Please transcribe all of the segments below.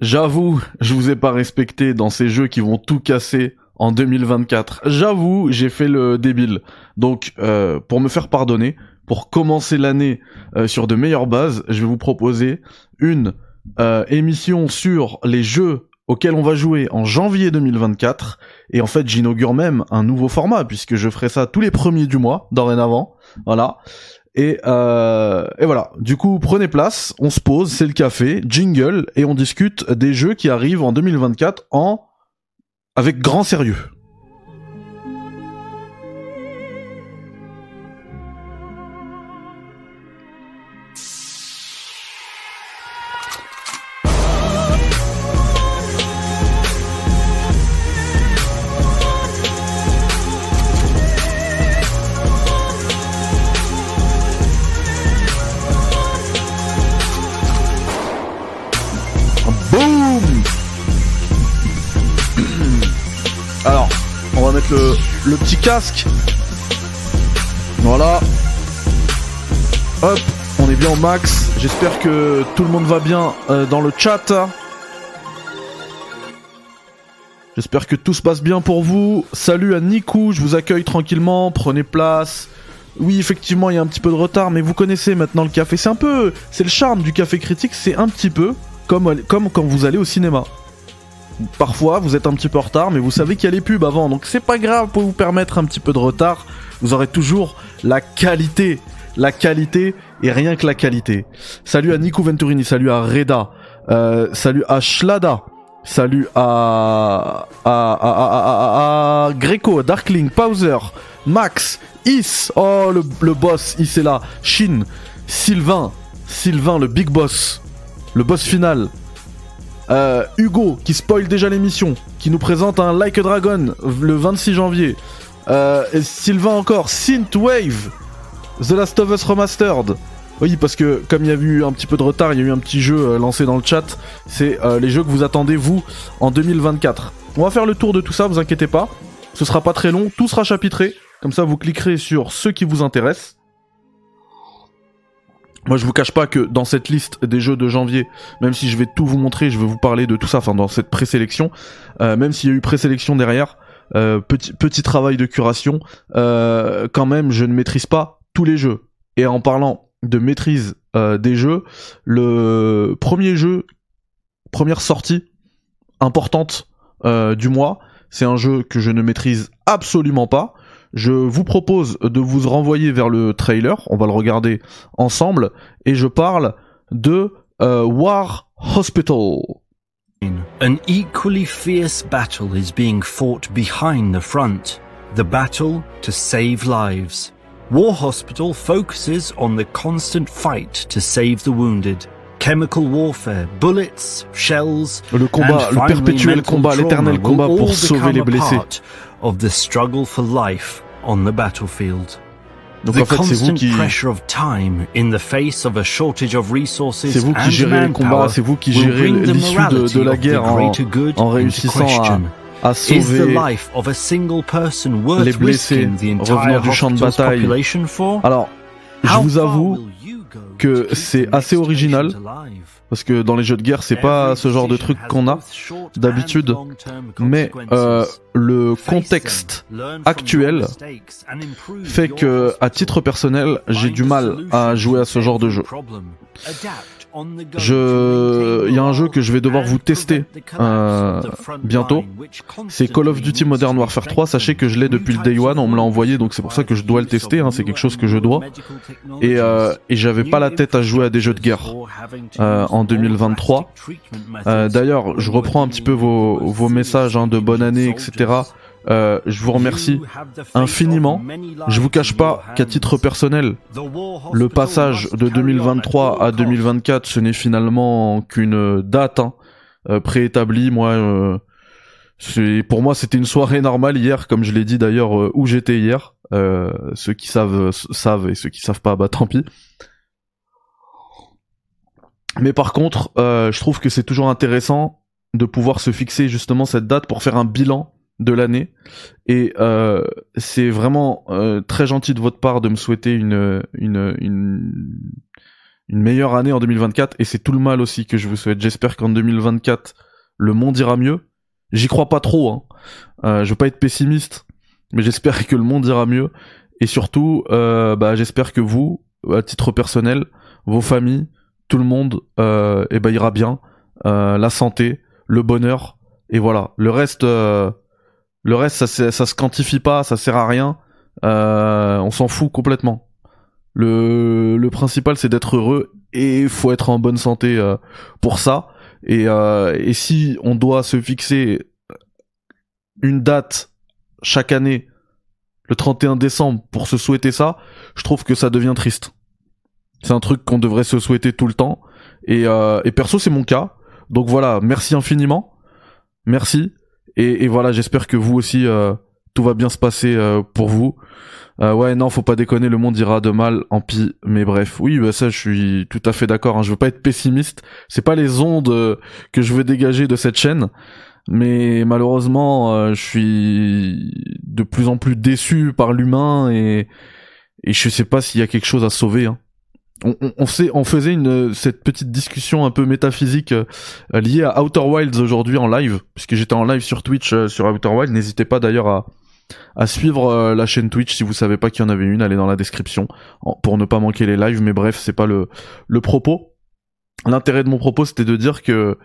J'avoue, je vous ai pas respecté dans ces jeux qui vont tout casser en 2024. J'avoue, j'ai fait le débile. Donc, euh, pour me faire pardonner, pour commencer l'année euh, sur de meilleures bases, je vais vous proposer une euh, émission sur les jeux auxquels on va jouer en janvier 2024. Et en fait, j'inaugure même un nouveau format puisque je ferai ça tous les premiers du mois, dorénavant. Voilà. Et, euh, et voilà. Du coup, prenez place, on se pose, c'est le café, jingle, et on discute des jeux qui arrivent en 2024 en avec grand sérieux. Le, petit casque. Voilà. Hop, on est bien au max. J'espère que tout le monde va bien euh, dans le chat. J'espère que tout se passe bien pour vous. Salut à Nikou, je vous accueille tranquillement, prenez place. Oui, effectivement, il y a un petit peu de retard, mais vous connaissez maintenant le café. C'est un peu, c'est le charme du café critique, c'est un petit peu comme, comme quand vous allez au cinéma. Parfois, vous êtes un petit peu en retard, mais vous savez qu'il y a les pubs avant, donc c'est pas grave, pour vous permettre un petit peu de retard. Vous aurez toujours la qualité, la qualité et rien que la qualité. Salut à Nico Venturini, salut à Reda, euh, salut à Shlada, salut à à, à, à, à Greco, Darkling, Pauser, Max, Is, oh le, le boss, Is est là, Shin, Sylvain, Sylvain le big boss, le boss final. Euh, Hugo qui spoil déjà l'émission, qui nous présente un Like a Dragon le 26 janvier. Euh, Sylvain encore, Synthwave, The Last of Us Remastered. Oui, parce que comme il y a eu un petit peu de retard, il y a eu un petit jeu euh, lancé dans le chat. C'est les jeux que vous attendez vous en 2024. On va faire le tour de tout ça, vous inquiétez pas. Ce sera pas très long, tout sera chapitré. Comme ça, vous cliquerez sur ceux qui vous intéressent. Moi, je vous cache pas que dans cette liste des jeux de janvier, même si je vais tout vous montrer, je vais vous parler de tout ça, enfin dans cette présélection, euh, même s'il y a eu présélection derrière, euh, petit travail de curation, euh, quand même, je ne maîtrise pas tous les jeux. Et en parlant de maîtrise euh, des jeux, le premier jeu, première sortie importante euh, du mois, c'est un jeu que je ne maîtrise absolument pas. Je vous propose de vous renvoyer vers le trailer, on va le regarder ensemble, et je parle de euh, War Hospital. An equally fierce battle is being fought behind the front. The battle to save lives. War Hospital focuses on the constant fight to save the wounded. Chemical warfare, bullets, shells, Le combat, and le perpétuel combat, l'éternel combat pour sauver les blessés. Of the struggle for life on the battlefield. Donc the en fait, c'est vous constant qui, pressure of time in the face of a shortage of resources c'est vous qui and gérez le combat, c'est vous qui gérez l'issue de, de la guerre en, en réussissant à, à Is the sauver. life of a single person worth les blessés risking the revenant entire du champ de bataille? population for? Alors, je vous avoue que c'est assez original. Parce que dans les jeux de guerre, c'est pas ce genre de truc qu'on a d'habitude, mais euh, le contexte actuel fait que, à titre personnel, j'ai du mal à jouer à ce genre de jeu. Je, il y a un jeu que je vais devoir vous tester euh, bientôt. C'est Call of Duty Modern Warfare 3. Sachez que je l'ai depuis le day one, on me l'a envoyé, donc c'est pour ça que je dois le tester. Hein, c'est quelque chose que je dois. Et, euh, et j'avais pas la tête à jouer à des jeux de guerre euh, en 2023. Euh, D'ailleurs, je reprends un petit peu vos, vos messages hein, de bonne année, etc. Euh, je vous remercie infiniment. Je vous cache pas qu'à titre personnel, le passage de 2023 à 2024, ce n'est finalement qu'une date hein, euh, préétablie. Moi, euh, pour moi, c'était une soirée normale hier, comme je l'ai dit d'ailleurs euh, où j'étais hier. Euh, ceux qui savent savent et ceux qui savent pas, bah tant pis. Mais par contre, je trouve que c'est toujours intéressant de pouvoir se fixer justement cette date pour faire un bilan de l'année. Et euh, c'est vraiment euh, très gentil de votre part de me souhaiter une, une, une, une meilleure année en 2024 et c'est tout le mal aussi que je vous souhaite. J'espère qu'en 2024 le monde ira mieux. J'y crois pas trop. Hein. Euh, je veux pas être pessimiste, mais j'espère que le monde ira mieux et surtout, euh, bah, j'espère que vous, à titre personnel, vos familles, tout le monde, euh, eh ben, ira bien. Euh, la santé, le bonheur et voilà. Le reste, euh, le reste, ça, ça se quantifie pas, ça sert à rien. Euh, on s'en fout complètement. Le, le principal, c'est d'être heureux et faut être en bonne santé euh, pour ça. Et, euh, si on doit se fixer une date chaque année, le 31 décembre, pour se souhaiter ça, je trouve que ça devient triste. C'est un truc qu'on devrait se souhaiter tout le temps. Et, euh, et perso, c'est mon cas. Donc voilà, merci infiniment. Merci. Et, et voilà, j'espère que vous aussi, euh, tout va bien se passer euh, pour vous. Euh, ouais, non, faut pas déconner, le monde ira de mal en pis. Mais bref, oui, bah ça, je suis tout à fait d'accord. Hein. Je veux pas être pessimiste. C'est pas les ondes euh, que je veux dégager de cette chaîne. Mais malheureusement, euh, je suis de plus en plus déçu par l'humain et, et je sais pas s'il y a quelque chose à sauver. Hein on, on, on, faisait cette petite discussion un peu métaphysique euh, liée à Outer Wilds aujourd'hui en live, puisque j'étais en live sur Twitch euh, sur Outer Wilds. N'hésitez pas d'ailleurs à, à suivre euh, la chaîne Twitch si vous savez pas qu'il y en avait une, allez dans la description pour ne pas manquer les lives. Mais bref, c'est pas le, le propos. L'intérêt de mon propos, c'était de dire que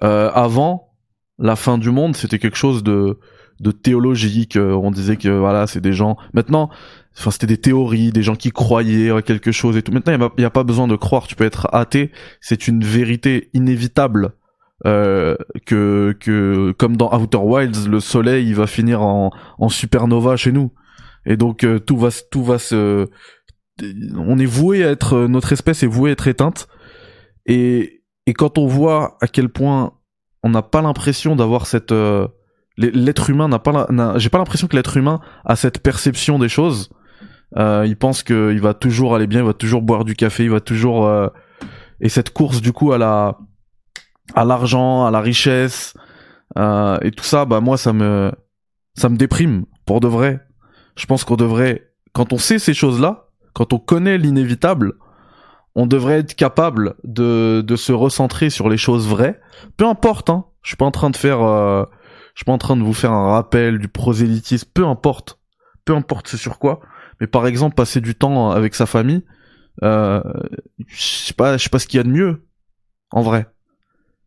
avant la fin du monde, c'était quelque chose de de théologique. on disait que voilà, c'est des gens. Maintenant, enfin c'était des théories, des gens qui croyaient à quelque chose et tout. Maintenant, il n'y a, pas besoin de croire, tu peux être athée, c'est une vérité inévitable. Euh, que que comme dans Outer Wilds, le soleil il va finir en, en supernova chez nous, et donc euh, tout va tout va se, on est voué à être notre espèce est vouée à être éteinte, et et quand on voit à quel point on n'a pas l'impression d'avoir cette euh, l'être humain n'a pas j'ai pas l'impression que l'être humain a cette perception des choses euh, il pense qu'il va toujours aller bien, il va toujours boire du café, il va toujours euh... et cette course du coup à la à l'argent, à la richesse euh, et tout ça, bah moi ça me ça me déprime pour de vrai. Je pense qu'on devrait, quand on sait ces choses-là, quand on connaît l'inévitable, on devrait être capable de, de se recentrer sur les choses vraies. Peu importe, hein. Je suis pas en train de faire, suis pas en train de vous faire un rappel du prosélytisme. Peu importe, peu importe c'est sur quoi. Mais par exemple, passer du temps avec sa famille, euh, je sais pas, je sais pas ce qu'il y a de mieux, en vrai.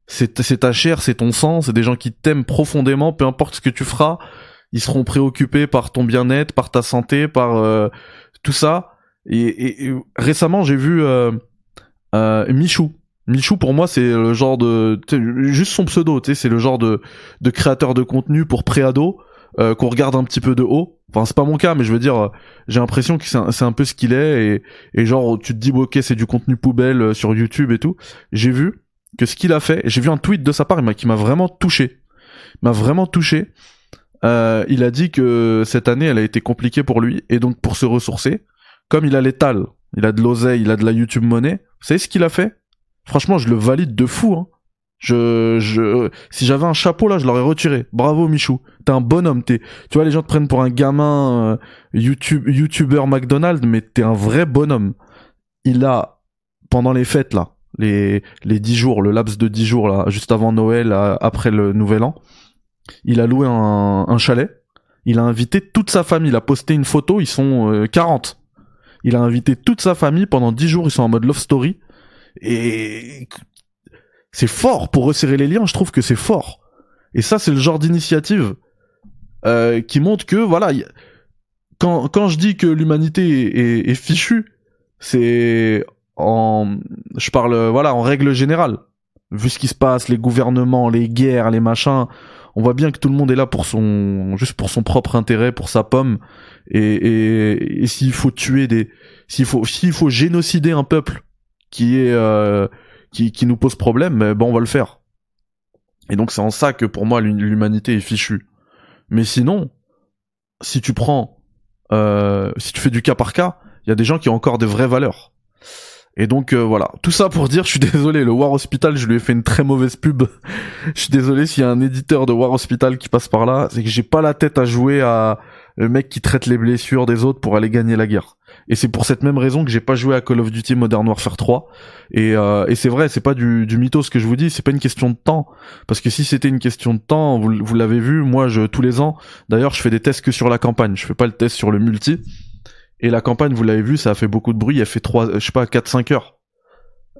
C'est, ta chair, c'est ton sang, c'est des gens qui t'aiment profondément, peu importe ce que tu feras, ils seront préoccupés par ton bien-être, par ta santé, par euh, tout ça. Et, et, récemment, j'ai vu euh, euh, Michou. Michou, pour moi, c'est le genre de, juste son pseudo, tu sais, c'est le genre de, de créateur de contenu pour préado euh, qu'on regarde un petit peu de haut. Enfin, c'est pas mon cas, mais je veux dire, j'ai l'impression que c'est un, un, peu ce qu'il est et, et genre tu te dis ok, c'est du contenu poubelle euh, sur YouTube et tout. J'ai vu que ce qu'il a fait, j'ai vu un tweet de sa part qui m'a vraiment touché, m'a vraiment touché. Euh, il a dit que cette année, elle a été compliquée pour lui et donc pour se ressourcer, comme il a l'étal, il a de l'oseille, il a de la YouTube monnaie. Vous savez ce qu'il a fait? Franchement, je le valide de fou. Hein. Je, je, si j'avais un chapeau là, je l'aurais retiré. Bravo Michou, t'es un bonhomme. T'es, tu vois, les gens te prennent pour un gamin euh, YouTube, YouTuber McDonald's, mais t'es un vrai bonhomme. Il a pendant les fêtes là, les les dix jours, le laps de dix jours là, juste avant Noël, après le Nouvel An, il a loué un, chalet. Il a invité toute sa famille. Il a posté une photo. Ils sont euh, 40. Il a invité toute sa famille pendant dix jours. Ils sont en mode love story. Et c'est fort pour resserrer les liens. Je trouve que c'est fort. Et ça, c'est le genre d'initiative euh, qui montre que voilà, y... quand quand je dis que l'humanité est, est, fichue, c'est en, je parle voilà en règle générale. Vu ce qui se passe, les gouvernements, les guerres, les machins, on voit bien que tout le monde est là pour son juste pour son propre intérêt, pour sa pomme. Et, et, et s'il faut tuer des, s'il faut s'il faut génocider un peuple qui est euh, qui, qui nous pose problème, mais on va le faire. Et donc c'est en ça que pour moi l'humanité est fichue. Mais sinon, si tu prends, euh, si tu fais du cas par cas, il y a des gens qui ont encore des vraies valeurs. Et donc euh, voilà, tout ça pour dire, je suis désolé, le War Hospital, je lui ai fait une très mauvaise pub. je suis désolé s'il y a un éditeur de War Hospital qui passe par là, c'est que j'ai pas la tête à jouer à le mec qui traite les blessures des autres pour aller gagner la guerre. Et c'est pour cette même raison que j'ai pas joué à Call of Duty Modern Warfare 3. Et, euh, et c'est vrai, c'est pas du, du mytho ce que je vous dis, c'est pas une question de temps. Parce que si c'était une question de temps, vous, vous l'avez vu, moi je tous les ans, d'ailleurs je fais des tests que sur la campagne, je fais pas le test sur le multi. Et la campagne, vous l'avez vu, ça a fait beaucoup de bruit, elle fait 3, je sais pas, 4-5 heures.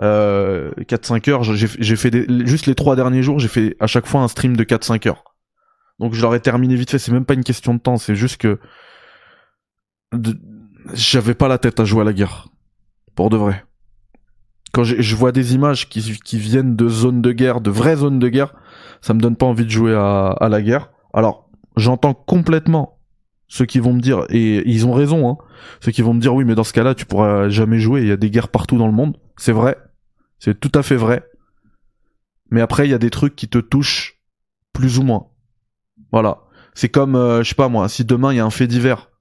Euh, 4-5 heures, j'ai fait des, juste les trois derniers jours, j'ai fait à chaque fois un stream de 4-5 heures. Donc je l'aurais terminé vite fait, c'est même pas une question de temps, c'est juste que j'avais pas la tête à jouer à la guerre. Pour de vrai. Quand je vois des images qui, viennent de zones de guerre, de vraies zones de guerre, ça me donne pas envie de jouer à, à la guerre. Alors, j'entends complètement ceux qui vont me dire, et ils ont raison, hein, ceux qui vont me dire oui, mais dans ce cas-là, tu pourras jamais jouer, il y a des guerres partout dans le monde. C'est vrai. C'est tout à fait vrai. Mais après, il y a des trucs qui te touchent plus ou moins. Voilà. C'est comme, euh, je sais pas moi, si demain il y a un fait divers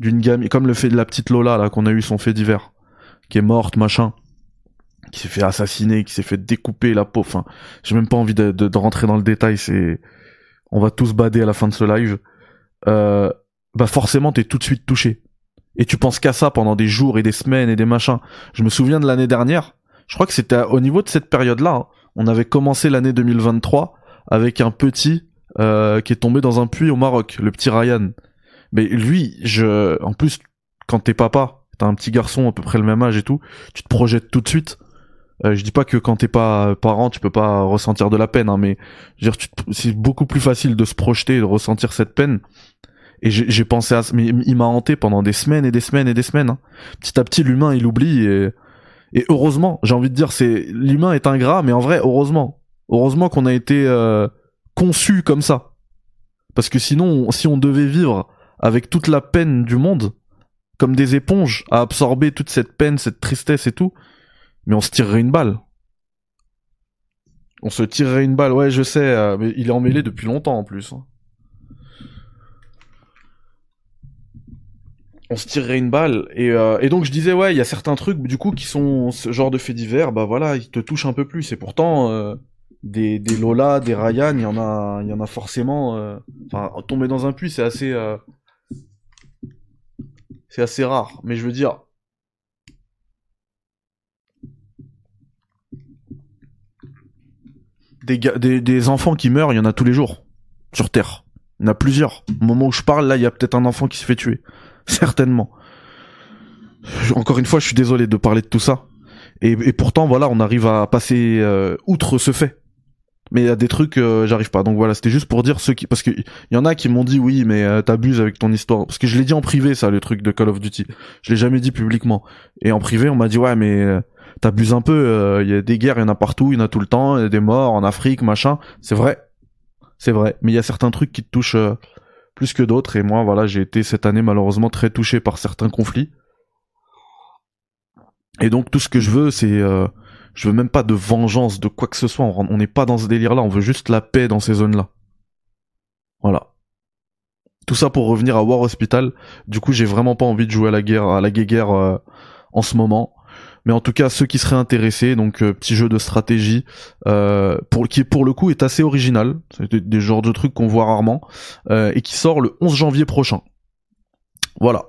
d'une gamine, comme le fait de la petite Lola là qu'on a eu son fait divers, qui est morte machin, qui s'est fait assassiner, qui s'est fait découper la peau. Enfin, j'ai même pas envie de, rentrer dans le détail. C'est, on va tous bader à la fin de ce live. Euh, bah forcément t'es tout de suite touché. Et tu penses qu'à ça pendant des jours et des semaines et des machins. Je me souviens de l'année dernière. Je crois que c'était au niveau de cette période-là. hein. On avait commencé l'année 2023 avec un petit euh, qui est tombé dans un puits au Maroc, le petit Ryan. Mais lui, je, en plus, quand t'es papa, t'as un petit garçon à peu près le même âge et tout, tu te projettes tout de suite. Euh, je dis pas que quand t'es pas parent, tu peux pas ressentir de la peine, hein, mais dire, c'est beaucoup plus facile de se projeter et de ressentir cette peine. Et j'ai j'ai pensé à, ça, mais il m'a hanté pendant des semaines et des semaines et des semaines. hein. Petit à petit, l'humain, il oublie et, et heureusement, j'ai envie de dire, c'est l'humain est ingrat, mais en vrai, heureusement, heureusement qu'on a été euh, conçu comme ça. Parce que sinon, si on devait vivre avec toute la peine du monde, comme des éponges, à absorber toute cette peine, cette tristesse et tout, mais on se tirerait une balle. On se tirerait une balle, ouais, je sais, euh, mais il est emmêlé depuis longtemps en plus. hein. On se tirerait une balle et, euh, et donc je disais ouais il y a certains trucs du coup qui sont ce genre de faits divers bah voilà ils te touchent un peu plus et pourtant euh, des, Lola des Ryan il y en a y en a forcément enfin tomber dans un puits c'est assez c'est assez rare mais je veux dire des, des, enfants qui meurent il y en a tous les jours sur Terre. Il y en a plusieurs. Au moment où je parle là il y a peut-être un enfant qui se fait tuer. Certainement. Encore une fois je suis désolé de parler de tout ça. Et, et pourtant voilà on arrive à passer euh, outre ce fait mais il y a des trucs euh, j'arrive pas. Donc voilà c'était juste pour dire ceux qui parce que y en a qui m'ont dit oui mais euh, t'abuses avec ton histoire. Parce que je l'ai dit en privé ça le truc de Call of Duty. Je l'ai jamais dit publiquement. Et en privé on m'a dit ouais mais euh, t'abuses un peu euh, il y a des guerres il y en a partout il y en a tout le temps il y a des morts en Afrique machin. C'est vrai. C'est vrai. Mais il y a certains trucs qui te touchent euh, plus que d'autres. Et moi voilà j'ai été cette année malheureusement très touché par certains conflits. Et donc tout ce que je veux c'est euh, je veux même pas de vengeance de quoi que ce soit. On n'est pas dans ce délire là on veut juste la paix dans ces zones là voilà. Tout ça pour revenir à War Hospital. Du coup j'ai vraiment pas envie de jouer à la guerre à la euh, en ce moment. Mais en tout cas ceux qui seraient intéressés donc euh, petit jeu de stratégie euh, qui pour le coup est assez original. C'est des, genres de trucs qu'on voit rarement et qui sort le 11 janvier prochain. Voilà.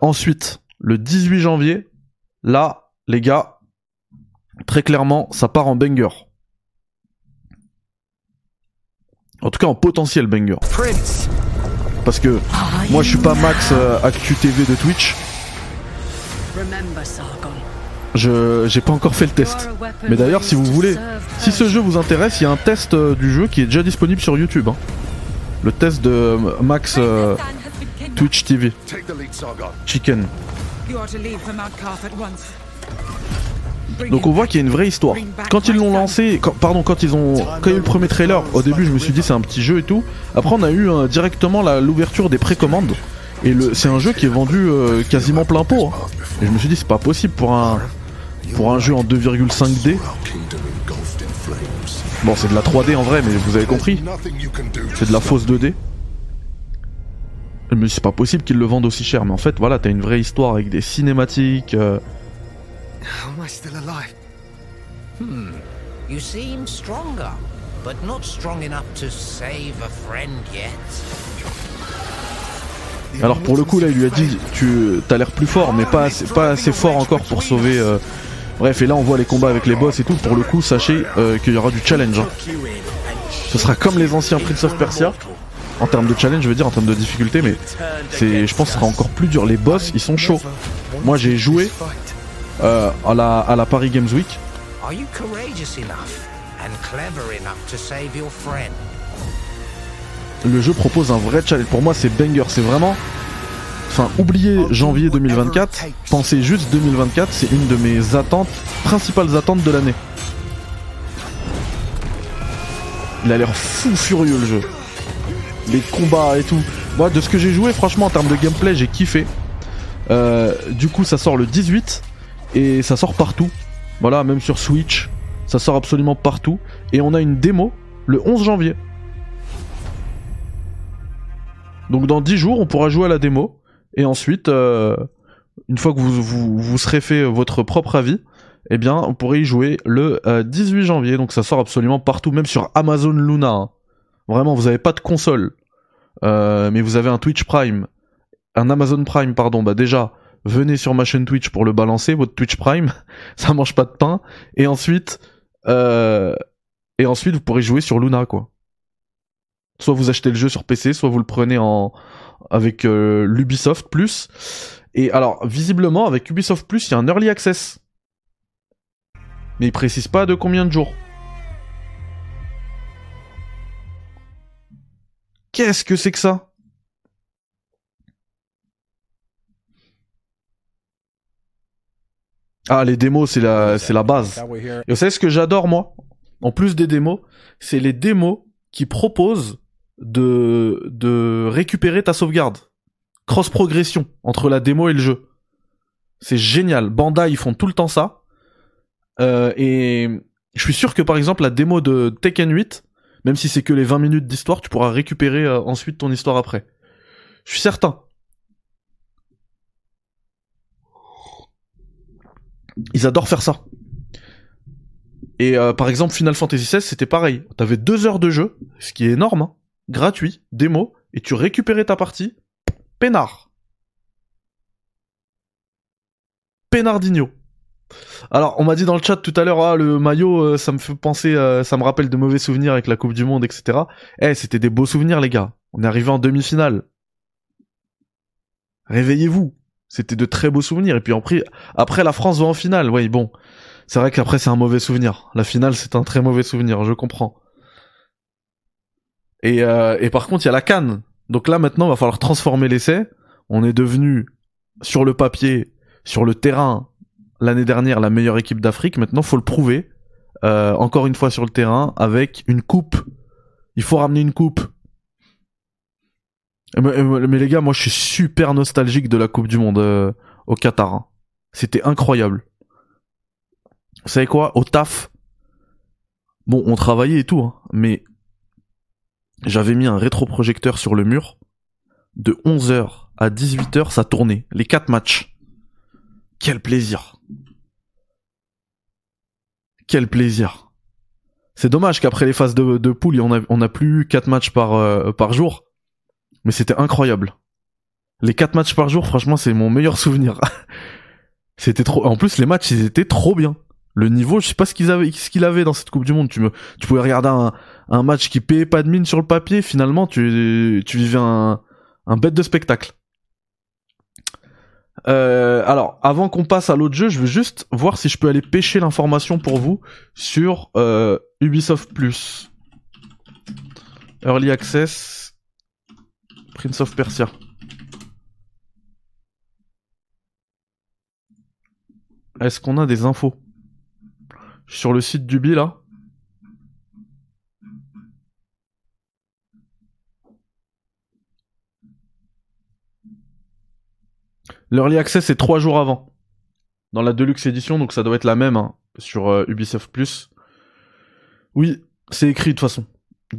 Ensuite le 18 janvier là les gars très clairement ça part en banger en tout cas en potentiel banger Prince! parce que moi je suis pas max euh, actu TV de Twitch je j'ai pas encore fait le test Mais d'ailleurs, si vous voulez, Si ce jeu vous intéresse, il y a un test euh, du jeu qui est déjà disponible sur YouTube. hein. Le test de euh, Max euh, Twitch TV. Take the lead, Sargon. Chicken. Donc on voit qu'il y a une vraie histoire. Quand ils l'ont lancé, pardon, quand ils ont, quand il y a eu le premier trailer, au début je me suis dit c'est un petit jeu et tout. Après on a eu euh, directement l'ouverture des précommandes et c'est un jeu qui est vendu euh, quasiment plein pot. hein. Et je me suis dit c'est pas possible pour un, pour un jeu en 2,5D. Bon c'est de la 3D en vrai, mais vous avez compris. C'est de la fausse 2D. Mais c'est pas possible qu'ils le vendent aussi cher. Mais en fait, voilà, t'as une vraie histoire avec des cinématiques. euh, How am I still alive? You seem stronger, but not strong enough to save a friend yet. Alors pour le coup là il lui a dit tu as l'air plus fort mais pas assez, pas assez fort encore pour sauver euh, Bref et là on voit les combats avec les boss et tout pour le coup sachez euh, qu'il y aura du challenge hein. Ce sera comme les anciens Prince of Persia en termes de challenge je veux dire en termes de difficulté mais c'est je pense que ce sera encore plus dur les boss ils sont chauds Moi j'ai joué euh, à, la, à la Paris Games Week Are you courageous enough and clever enough to save your friend? le jeu propose un vrai challenge. Pour moi, c'est banger. C'est vraiment. Enfin, oubliez janvier 2024. Pensez juste 2024. C'est une de mes attentes, principales attentes de l'année. Il a l'air fou furieux le jeu. Les combats et tout. Moi, de ce que j'ai joué, franchement, en termes de gameplay, j'ai kiffé. Euh, du coup, ça sort le 18 et ça sort partout. Voilà, même sur Switch, ça sort absolument partout. Et on a une démo le 11 janvier. Donc dans 10 jours, on pourra jouer à la démo. Et ensuite, euh, une fois que vous, serez fait votre propre avis, eh bien, on pourrait y jouer le euh, 18 janvier. Donc ça sort absolument partout, même sur Amazon Luna. hein. Vraiment, vous n'avez pas de console, euh, mais vous avez un Twitch Prime, un Amazon Prime, pardon. Bah déjà, venez sur ma chaîne Twitch pour le balancer, votre Twitch Prime. ça mange pas de pain. Et ensuite, euh, et ensuite, vous pourrez jouer sur Luna, quoi. Soit vous achetez le jeu sur PC, soit vous le prenez en avec euh, l'Ubisoft Plus. Et alors, visiblement, avec Ubisoft Plus, il y a un early access. Mais il précise pas de combien de jours. Qu'est-ce que c'est que ça? Ah, les démos, c'est la, c'est la base. Et vous savez ce que j'adore, moi En plus des démos, c'est les démos qui proposent de, de récupérer ta sauvegarde. Cross progression entre la démo et le jeu. C'est génial. Bandai, ils font tout le temps ça. Euh, et je suis sûr que par exemple la démo de Tekken 8, même si c'est que les 20 minutes d'histoire, tu pourras récupérer euh, ensuite ton histoire après. Je suis certain. Ils adorent faire ça. Et euh, par exemple Final Fantasy XVI, c'était pareil. T'avais deux heures de jeu, ce qui est énorme, hein, gratuit, démo, et tu récupérais ta partie, peinard. Peinardinho. Alors, on m'a dit dans le chat tout à l'heure, ah, le maillot, euh, ça me fait penser, euh, ça me rappelle de mauvais souvenirs avec la Coupe du Monde, etc. Eh, c'était des beaux souvenirs, les gars. On est arrivé en demi-finale. Réveillez-vous. C'était de très beaux souvenirs. Et puis après, après la France va en finale. Oui, bon. C'est vrai qu'après, c'est un mauvais souvenir. La finale, c'est un très mauvais souvenir, je comprends. Et, euh, et par contre, il y a la canne. Donc là, maintenant, va falloir transformer l'essai. On est devenu, sur le papier, sur le terrain, l'année dernière, la meilleure équipe d'Afrique. Maintenant, faut le prouver. Euh, encore une fois sur le terrain, avec une coupe. Il faut ramener une coupe. Mais, mais les gars, moi, je suis super nostalgique de la Coupe du Monde euh, au Qatar. hein. C'était incroyable. Vous savez quoi? Au taf, bon, on travaillait et tout, hein, mais j'avais mis un rétroprojecteur sur le mur. De 11h à 18h, ça tournait. Les quatre matchs. Quel plaisir. Quel plaisir. C'est dommage qu'après les phases de, poule, on a, on a plus eu 4 matchs par, euh, par jour. Mais c'était incroyable. Les 4 matchs par jour, franchement, c'est mon meilleur souvenir. c'était trop. En plus, les matchs, ils étaient trop bien. Le niveau, je sais pas ce qu'ils avaient, ce qu'il avait dans cette Coupe du Monde. Tu me, tu pouvais regarder un, un match qui payait pas de mine sur le papier. Finalement, tu, tu vivais un, un bête de spectacle. Euh, alors, avant qu'on passe à l'autre jeu, je veux juste voir si je peux aller pêcher l'information pour vous sur euh, Ubisoft Plus. Early Access, Prince of Persia. Est-ce qu'on a des infos sur le site d'Ubi là? L'Early Access c'est trois jours avant. Dans la Deluxe Edition, donc ça doit être la même hein, sur euh, Ubisoft Plus. Oui, c'est écrit de toute façon.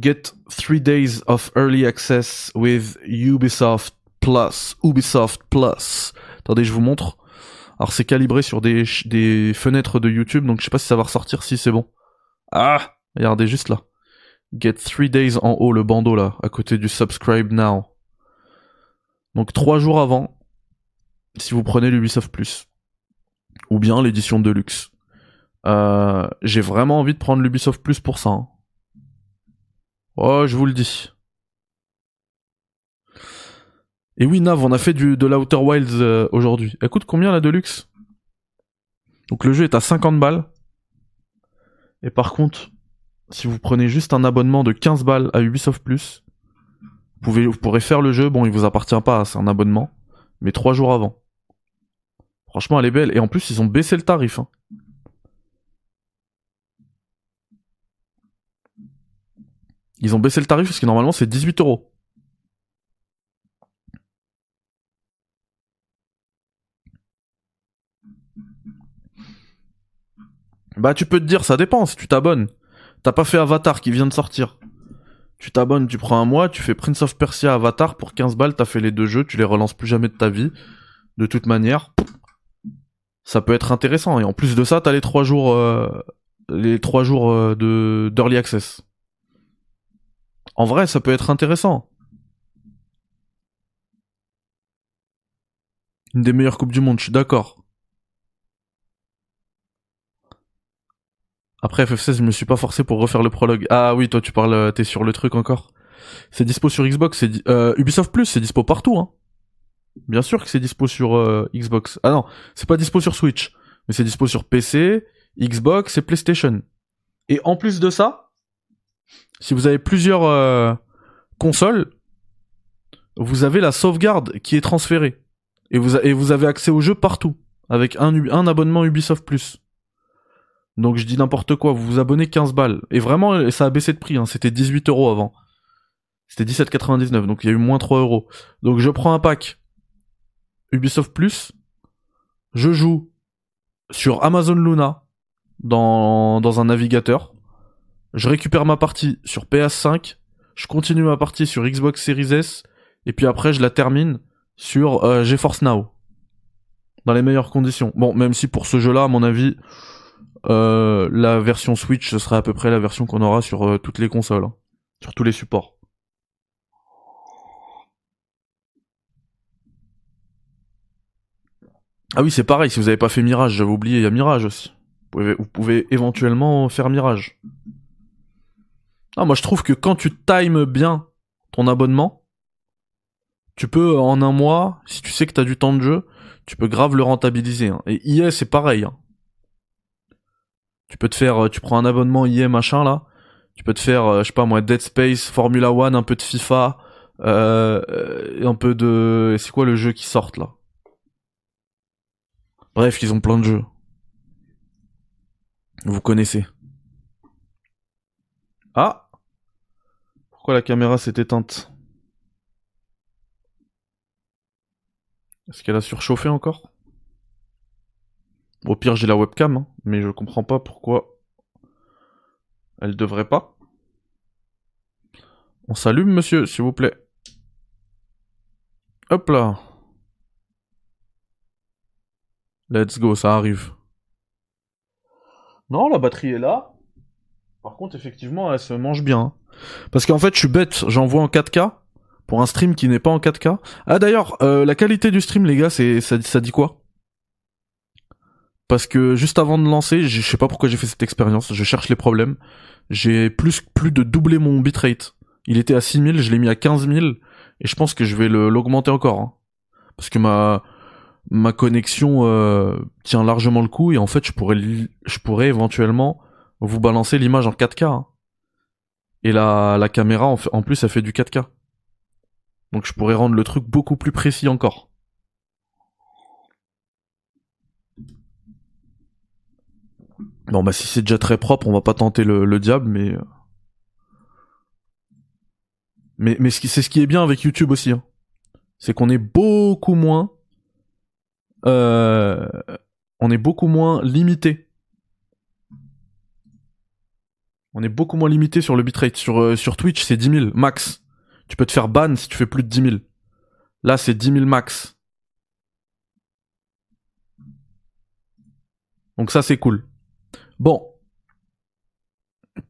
Get three days of early access with Ubisoft Plus. Ubisoft Plus. Attendez, je vous montre. Alors c'est calibré sur des, des fenêtres de YouTube, donc je sais pas si ça va ressortir si c'est bon. Ah Regardez juste là. Get three days en haut, le bandeau là, à côté du subscribe now. Donc trois jours avant, si vous prenez l'Ubisoft Plus, ou bien l'édition Deluxe. Euh, j'ai vraiment envie de prendre l'Ubisoft Plus pour ça. hein. Oh, je vous le dis. Et oui, Nav, on a fait du, de l'Outer Wilds euh, aujourd'hui. Elle coûte combien la Deluxe? Donc le jeu est à 50 balles. Et par contre, si vous prenez juste un abonnement de 15 balles à Ubisoft vous, pourrez faire le jeu. Bon, il vous appartient pas, c'est un abonnement. Mais trois jours avant. Franchement, elle est belle. Et en plus, ils ont baissé le tarif. hein. Ils ont baissé le tarif parce que normalement c'est 18 euros. Bah tu peux te dire, ça dépend si tu t'abonnes. T'as pas fait Avatar qui vient de sortir. Tu t'abonnes, tu prends un mois, tu fais Prince of Persia Avatar pour 15 balles, t'as fait les deux jeux, tu les relances plus jamais de ta vie. De toute manière, ça peut être intéressant. Et en plus de ça, t'as les trois jours, euh, les trois jours euh, de d'early access. En vrai, ça peut être intéressant. Une des meilleures coupes du monde, je suis d'accord. Après FF16, je me suis pas forcé pour refaire le prologue. Ah oui, toi tu parles, euh, t'es sur le truc encore. C'est dispo sur Xbox, c'est euh, Ubisoft Plus, c'est dispo partout. Hein. Bien sûr que c'est dispo sur euh, Xbox. Ah non, c'est pas dispo sur Switch, mais c'est dispo sur PC, Xbox et PlayStation. Et en plus de ça, si vous avez plusieurs euh, consoles, vous avez la sauvegarde qui est transférée. Et vous, avez accès au jeu partout, avec un, abonnement Ubisoft Plus. Donc je dis n'importe quoi, vous vous abonnez 15 balles. Et vraiment, ça a baissé de prix, hein. c'était 18 euros avant. C'était 17,99, donc il y a eu moins 3 euros. Donc je prends un pack Ubisoft Plus, je joue sur Amazon Luna dans un navigateur, je récupère ma partie sur PS5, je continue ma partie sur Xbox Series S, et puis après je la termine sur euh, GeForce Now. Dans les meilleures conditions. Bon, même si pour ce jeu-là, à mon avis, euh, la version Switch, ce sera à peu près la version qu'on aura sur euh, toutes les consoles, hein. sur tous les supports. Ah oui, c'est pareil, si vous avez pas fait Mirage, j'avais oublié, il y a Mirage aussi. Vous pouvez éventuellement faire Mirage. Ah, moi je trouve que quand tu times bien ton abonnement, tu peux en un mois, si tu sais que t'as du temps de jeu, tu peux grave le rentabiliser. hein. Et EA c'est pareil. hein. Tu peux te faire, euh, tu prends un abonnement EA machin là, tu peux te faire, euh, je sais pas moi, Dead Space, Formula One, un peu de FIFA, euh, un peu de, c'est quoi le jeu qui sort là? Bref, ils ont plein de jeux. Vous connaissez. Ah Pourquoi la caméra s'est éteinte? Est-ce qu'elle a surchauffé encore? Au pire, j'ai la webcam, hein, mais je comprends pas pourquoi elle devrait pas. On s'allume, monsieur, s'il vous plaît. Hop là. Let's go, ça arrive. Non, la batterie est là. Par contre, effectivement, elle se mange bien. Parce qu'en fait, je suis bête, j'envoie en 4K pour un stream qui n'est pas en 4K. Ah d'ailleurs, euh, la qualité du stream, les gars, c'est ça, dit quoi? Parce que juste avant de lancer, je sais pas pourquoi j'ai fait cette expérience, je cherche les problèmes. J'ai plus plus de doubler mon bitrate. Il était à 6000, je l'ai mis à 15000 et je pense que je vais l'augmenter encore. hein. Parce que ma connexion euh, tient largement le coup et en fait je pourrais je pourrais éventuellement vous balancer l'image en 4K. hein. Et la la caméra en, plus elle fait du 4K. Donc je pourrais rendre le truc beaucoup plus précis encore. Bon bah si c'est déjà très propre, on va pas tenter le, le diable, mais euh, mais c'est ce qui est bien avec YouTube aussi, hein. c'est qu'on est beaucoup moins, euh, on est beaucoup moins limité. On est beaucoup moins limité sur le bitrate. Sur euh, Twitch, c'est 10 000 max. Tu peux te faire ban si tu fais plus de 10 000. Là, c'est 10 000 max. Donc ça, c'est cool. Bon.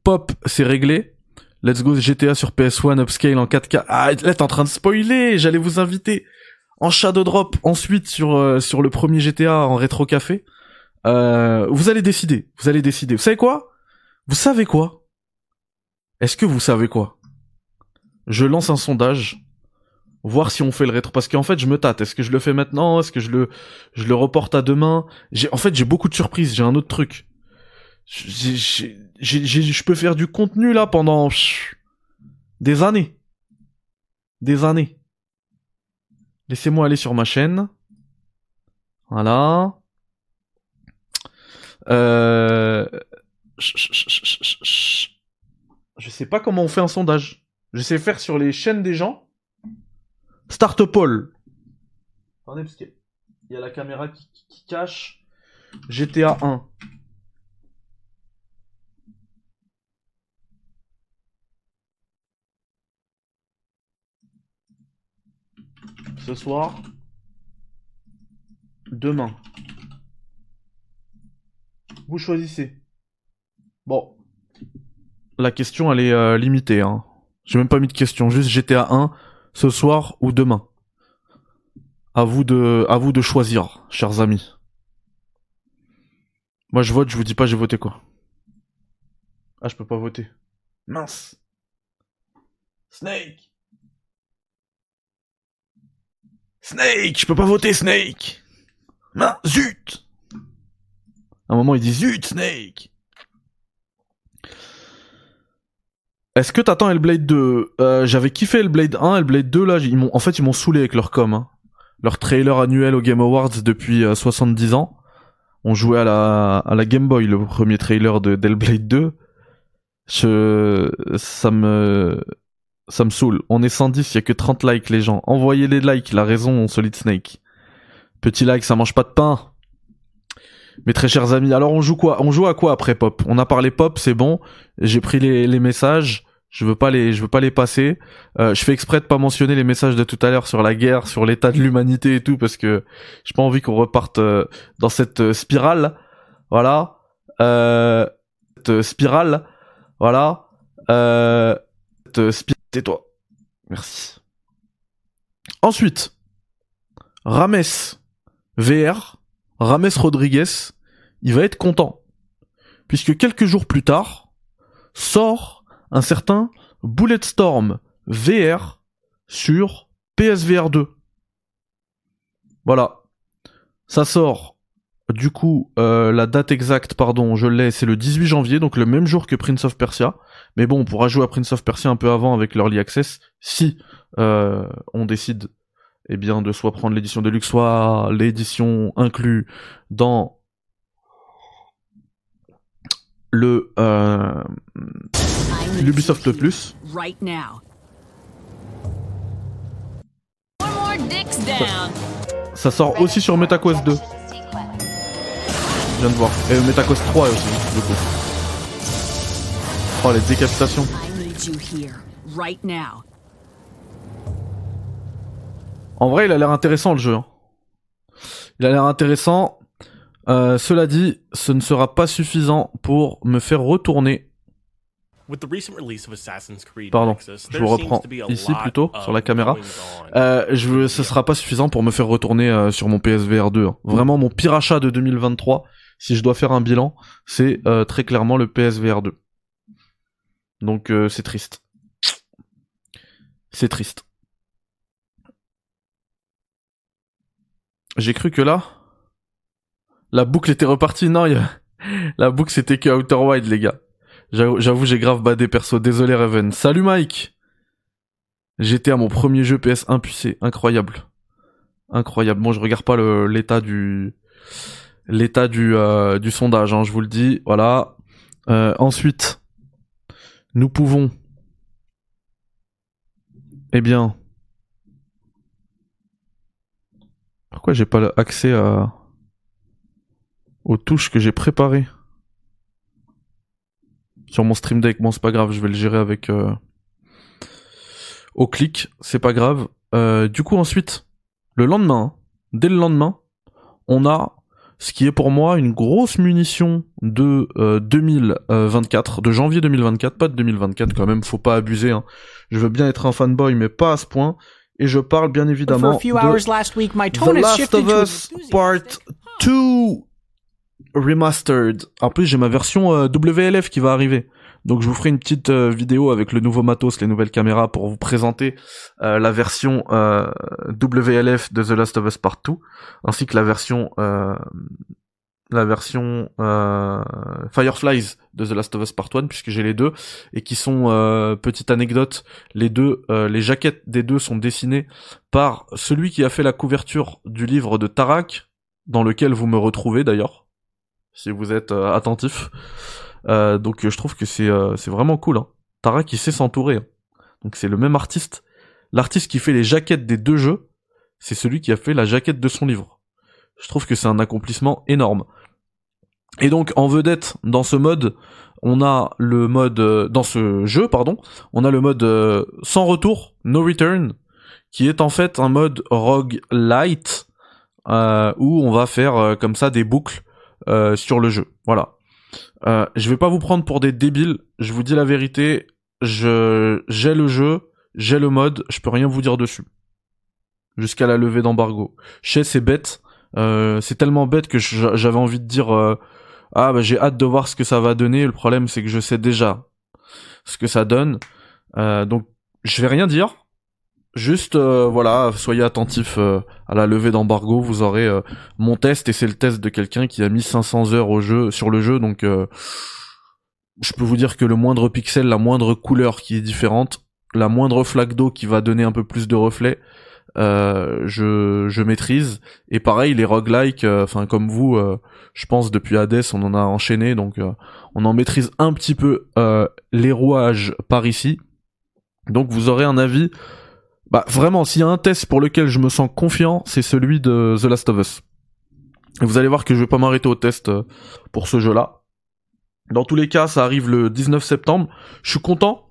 Pop, c'est réglé. Let's go GTA sur PS1 upscale en 4K. Ah, là, t'es en train de spoiler. J'allais vous inviter. en shadow drop ensuite sur euh, le premier GTA en rétro café. Euh, vous allez décider, vous allez décider. Vous savez quoi? Vous savez quoi? Est-ce que vous savez quoi? Je lance un sondage voir si on fait le rétro parce qu'en fait je me tâte. Est-ce que je le fais maintenant? Est-ce que je le je le reporte à demain? En fait j'ai beaucoup de surprises j'ai un autre truc. Je peux faire du contenu là pendant des années. Des années. Laissez-moi aller sur ma chaîne. Voilà. Euh... je sais pas comment on fait un sondage je sais faire sur les chaînes des gens Start Paul. Attendez, parce qu'il y a la caméra qui, qui- qui cache. GTA 1. Ce soir. Demain. Vous choisissez. Bon. La question, elle est euh, limitée. Hein. J'ai même pas mis de question, juste GTA 1 ce soir ou demain. À vous de, à vous de choisir, chers amis. Moi je vote, je vous dis pas j'ai voté quoi. Ah je peux pas voter. Mince. Snake. Snake, je peux pas voter Snake. Mince, zut. À un moment il dit zut Snake. Est-ce que t'attends Hellblade 2 euh, J'avais kiffé Hellblade 1, Hellblade 2 là, ils m'ont, en fait ils m'ont saoulé avec leur com, hein. leur trailer annuel au Game Awards depuis euh, 70 ans. On jouait à la Game Boy le premier trailer de d'Hellblade 2. Je, ça me ça me saoule. On est 110, il y a que 30 likes les gens. Envoyez les likes, la raison Solid Snake. Petit like, ça mange pas de pain. Mes très chers amis, alors on joue quoi? On joue à quoi après Pop? On a parlé Pop, c'est bon. J'ai pris les messages. Je veux pas les, je veux pas les passer. Euh, je fais exprès de pas mentionner les messages de tout à l'heure sur la guerre, sur l'état de l'humanité et tout, parce que j'ai pas envie qu'on reparte euh, dans cette euh, spirale. Voilà. Euh, cette spirale. Voilà. Euh, cette spirale. Tais-toi. Merci. Ensuite, Rames VR, Rames Rodriguez, il va être content. Puisque quelques jours plus tard, sort un certain Bulletstorm VR sur PSVR 2. Voilà. Ça sort. Du coup, euh, la date exacte, pardon, je l'ai, c'est le 18 janvier, donc le même jour que Prince of Persia. Mais bon, on pourra jouer à Prince of Persia un peu avant avec l'Early Access, si euh, on décide eh bien, de soit prendre l'édition de luxe, soit l'édition inclus dans le euh, l'Ubisoft Plus. Down. Ça sort aussi sur MetaQuest 2. Je viens de voir. Et MetaQuest 3 aussi, du coup. Oh, les décapitations. En vrai, il a l'air intéressant le jeu. hein. Il a l'air intéressant. Euh, cela dit, ce ne sera pas suffisant pour me faire retourner. With the recent release of Assassin's Creed Pardon, je vous reprends ici plutôt, sur la caméra. Euh, je veux, ce sera pas suffisant pour me faire retourner euh, sur mon PSVR 2. hein. Vraiment, mon pire achat de 2023, si je dois faire un bilan, c'est euh, très clairement le PSVR 2. Donc euh, c'est triste. C'est triste. J'ai cru que là, la boucle était repartie. Non, la boucle c'était que Outer Wild, les gars. J'avoue, j'ai grave badé perso. Désolé Raven. Salut Mike. J'étais à mon premier jeu PS1 puis c'est incroyable. Incroyable. Bon, je regarde pas l'état du l'état du euh, du sondage, hein, je vous le dis. Voilà. Euh, ensuite, nous pouvons eh bien pourquoi j'ai pas accès à aux touches que j'ai préparées sur mon stream deck Bon, c'est pas grave, je vais le gérer avec euh, au clic, c'est pas grave. Euh, du coup, ensuite, le lendemain, dès le lendemain, on a ce qui est pour moi une grosse munition de euh, 2024, de janvier 2024, pas de 2024 quand même, faut pas abuser. Hein. Je veux bien être un fanboy, mais pas à ce point. Et je parle bien évidemment de The Last of Us. Part 2 Remastered. En plus, j'ai ma version euh, WLF qui va arriver. Donc je vous ferai une petite euh, vidéo avec le nouveau matos, les nouvelles caméras pour vous présenter euh, la version euh, WLF de The Last of Us Part 2 ainsi que la version la version Fireflies de The Last of Us Part 1 puisque j'ai les deux et qui sont petite anecdote les deux les jaquettes des deux sont dessinées par celui qui a fait la couverture du livre de Tarak dans lequel vous me retrouvez d'ailleurs si vous êtes euh, attentif Euh, donc je trouve que c'est euh, c'est vraiment cool hein. Tarak il sait s'entourer hein. donc c'est le même artiste l'artiste qui fait les jaquettes des deux jeux c'est celui qui a fait la jaquette de son livre je trouve que c'est un accomplissement énorme. Et donc en vedette dans ce mode, on a le mode dans ce jeu pardon, on a le mode sans retour, no return, qui est en fait un mode rogue light euh, où on va faire comme ça des boucles euh, sur le jeu. Voilà. Euh, je vais pas vous prendre pour des débiles. Je vous dis la vérité. Je j'ai le jeu, j'ai le mode, je peux rien vous dire dessus. Jusqu'à la levée d'embargo. Sais c'est bête. Euh, c'est tellement bête que j'avais envie de dire euh, ah bah j'ai hâte de voir ce que ça va donner. Le problème c'est que je sais déjà ce que ça donne. Euh, donc je vais rien dire. Juste euh, voilà, soyez attentifs euh, à la levée d'embargo. Vous aurez euh, mon test et c'est le test de quelqu'un qui a mis 500 heures au jeu sur le jeu. Donc euh, je peux vous dire que le moindre pixel, la moindre couleur qui est différente, la moindre flaque d'eau qui va donner un peu plus de reflets, je, je maîtrise. Et pareil, les roguelikes, enfin comme vous, je pense depuis Hades, on en a enchaîné, donc on en maîtrise un petit peu les rouages par ici. Donc vous aurez un avis. Bah vraiment, s'il y a un test pour lequel je me sens confiant, c'est celui de The Last of Us. Vous allez voir que je vais pas m'arrêter au test euh, pour ce jeu-là. Dans tous les cas, ça arrive le 19 septembre. Je suis content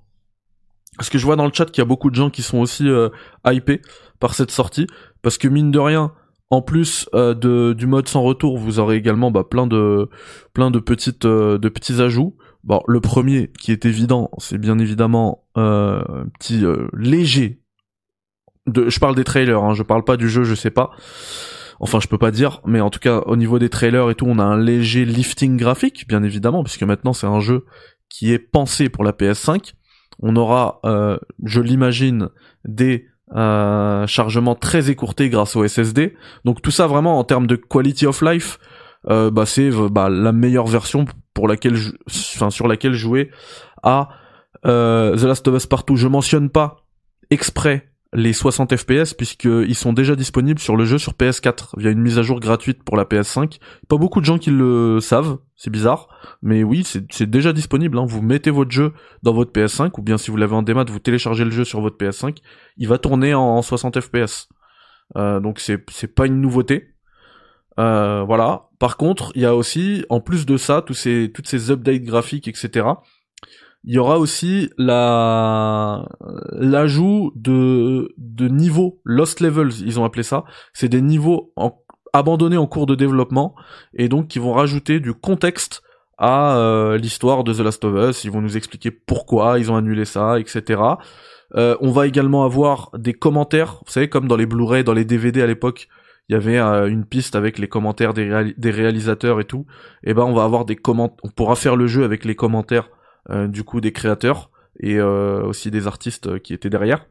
parce que je vois dans le chat qu'il y a beaucoup de gens qui sont aussi euh, hypés par cette sortie parce que mine de rien, en plus euh, du mode sans retour, vous aurez également bah, plein de plein de petites euh, petits ajouts. Bon, le premier qui est évident, c'est bien évidemment un petit léger. Je parle des trailers, hein, je parle pas du jeu, je sais pas. Enfin, je peux pas dire, mais en tout cas, au niveau des trailers et tout, on a un léger lifting graphique, bien évidemment, puisque maintenant c'est un jeu qui est pensé pour la PS5. On aura, euh, je l'imagine, des euh, chargements très écourtés grâce au SSD. Donc tout ça vraiment en termes de quality of life, euh, bah, c'est euh, bah, la meilleure version pour laquelle, enfin sur laquelle jouer à The Last of Us Part 2. Je mentionne pas exprès les 60 FPS puisqu'ils sont déjà disponibles sur le jeu sur PS4 via une mise à jour gratuite pour la PS5. Pas beaucoup de gens qui le savent, c'est bizarre, mais oui, c'est déjà disponible. Hein. Vous mettez votre jeu dans votre PS5 ou bien si vous l'avez en démat, vous téléchargez le jeu sur votre PS5, il va tourner en 60 FPS. Euh, donc c'est c'est pas une nouveauté. Euh, voilà. Par contre, il y a aussi, en plus de ça, tous ces toutes ces updates graphiques, etc. Il y aura aussi la l'ajout de de niveaux lost levels, ils ont appelé ça. C'est des niveaux en- abandonnés en cours de développement et donc qui vont rajouter du contexte à euh, l'histoire de The Last of Us. Ils vont nous expliquer pourquoi ils ont annulé ça, etc. Euh, on va également avoir des commentaires, vous savez comme dans les Blu-ray, dans les DVD à l'époque, il y avait euh, une piste avec les commentaires des, réali- des réalisateurs et tout. Et ben on va avoir des commentaires, on pourra faire le jeu avec les commentaires du coup des créateurs et euh, aussi des artistes euh, qui étaient derrière.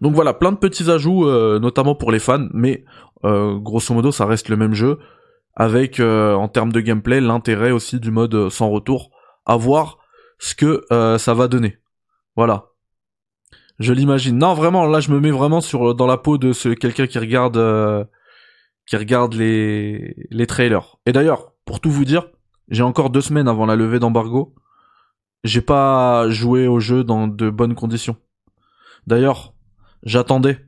Donc voilà, plein de petits ajouts, euh, notamment pour les fans, mais euh, grosso modo ça reste le même jeu, avec euh, en termes de gameplay l'intérêt aussi du mode euh, sans retour, à voir ce que euh, ça va donner. Voilà. Je l'imagine. Non, vraiment, là je me mets vraiment sur dans la peau de ce quelqu'un qui regarde euh, qui regarde les les trailers. Et d'ailleurs, pour tout vous dire, j'ai encore deux semaines avant la levée d'embargo. J'ai pas joué au jeu dans de bonnes conditions. D'ailleurs, j'attendais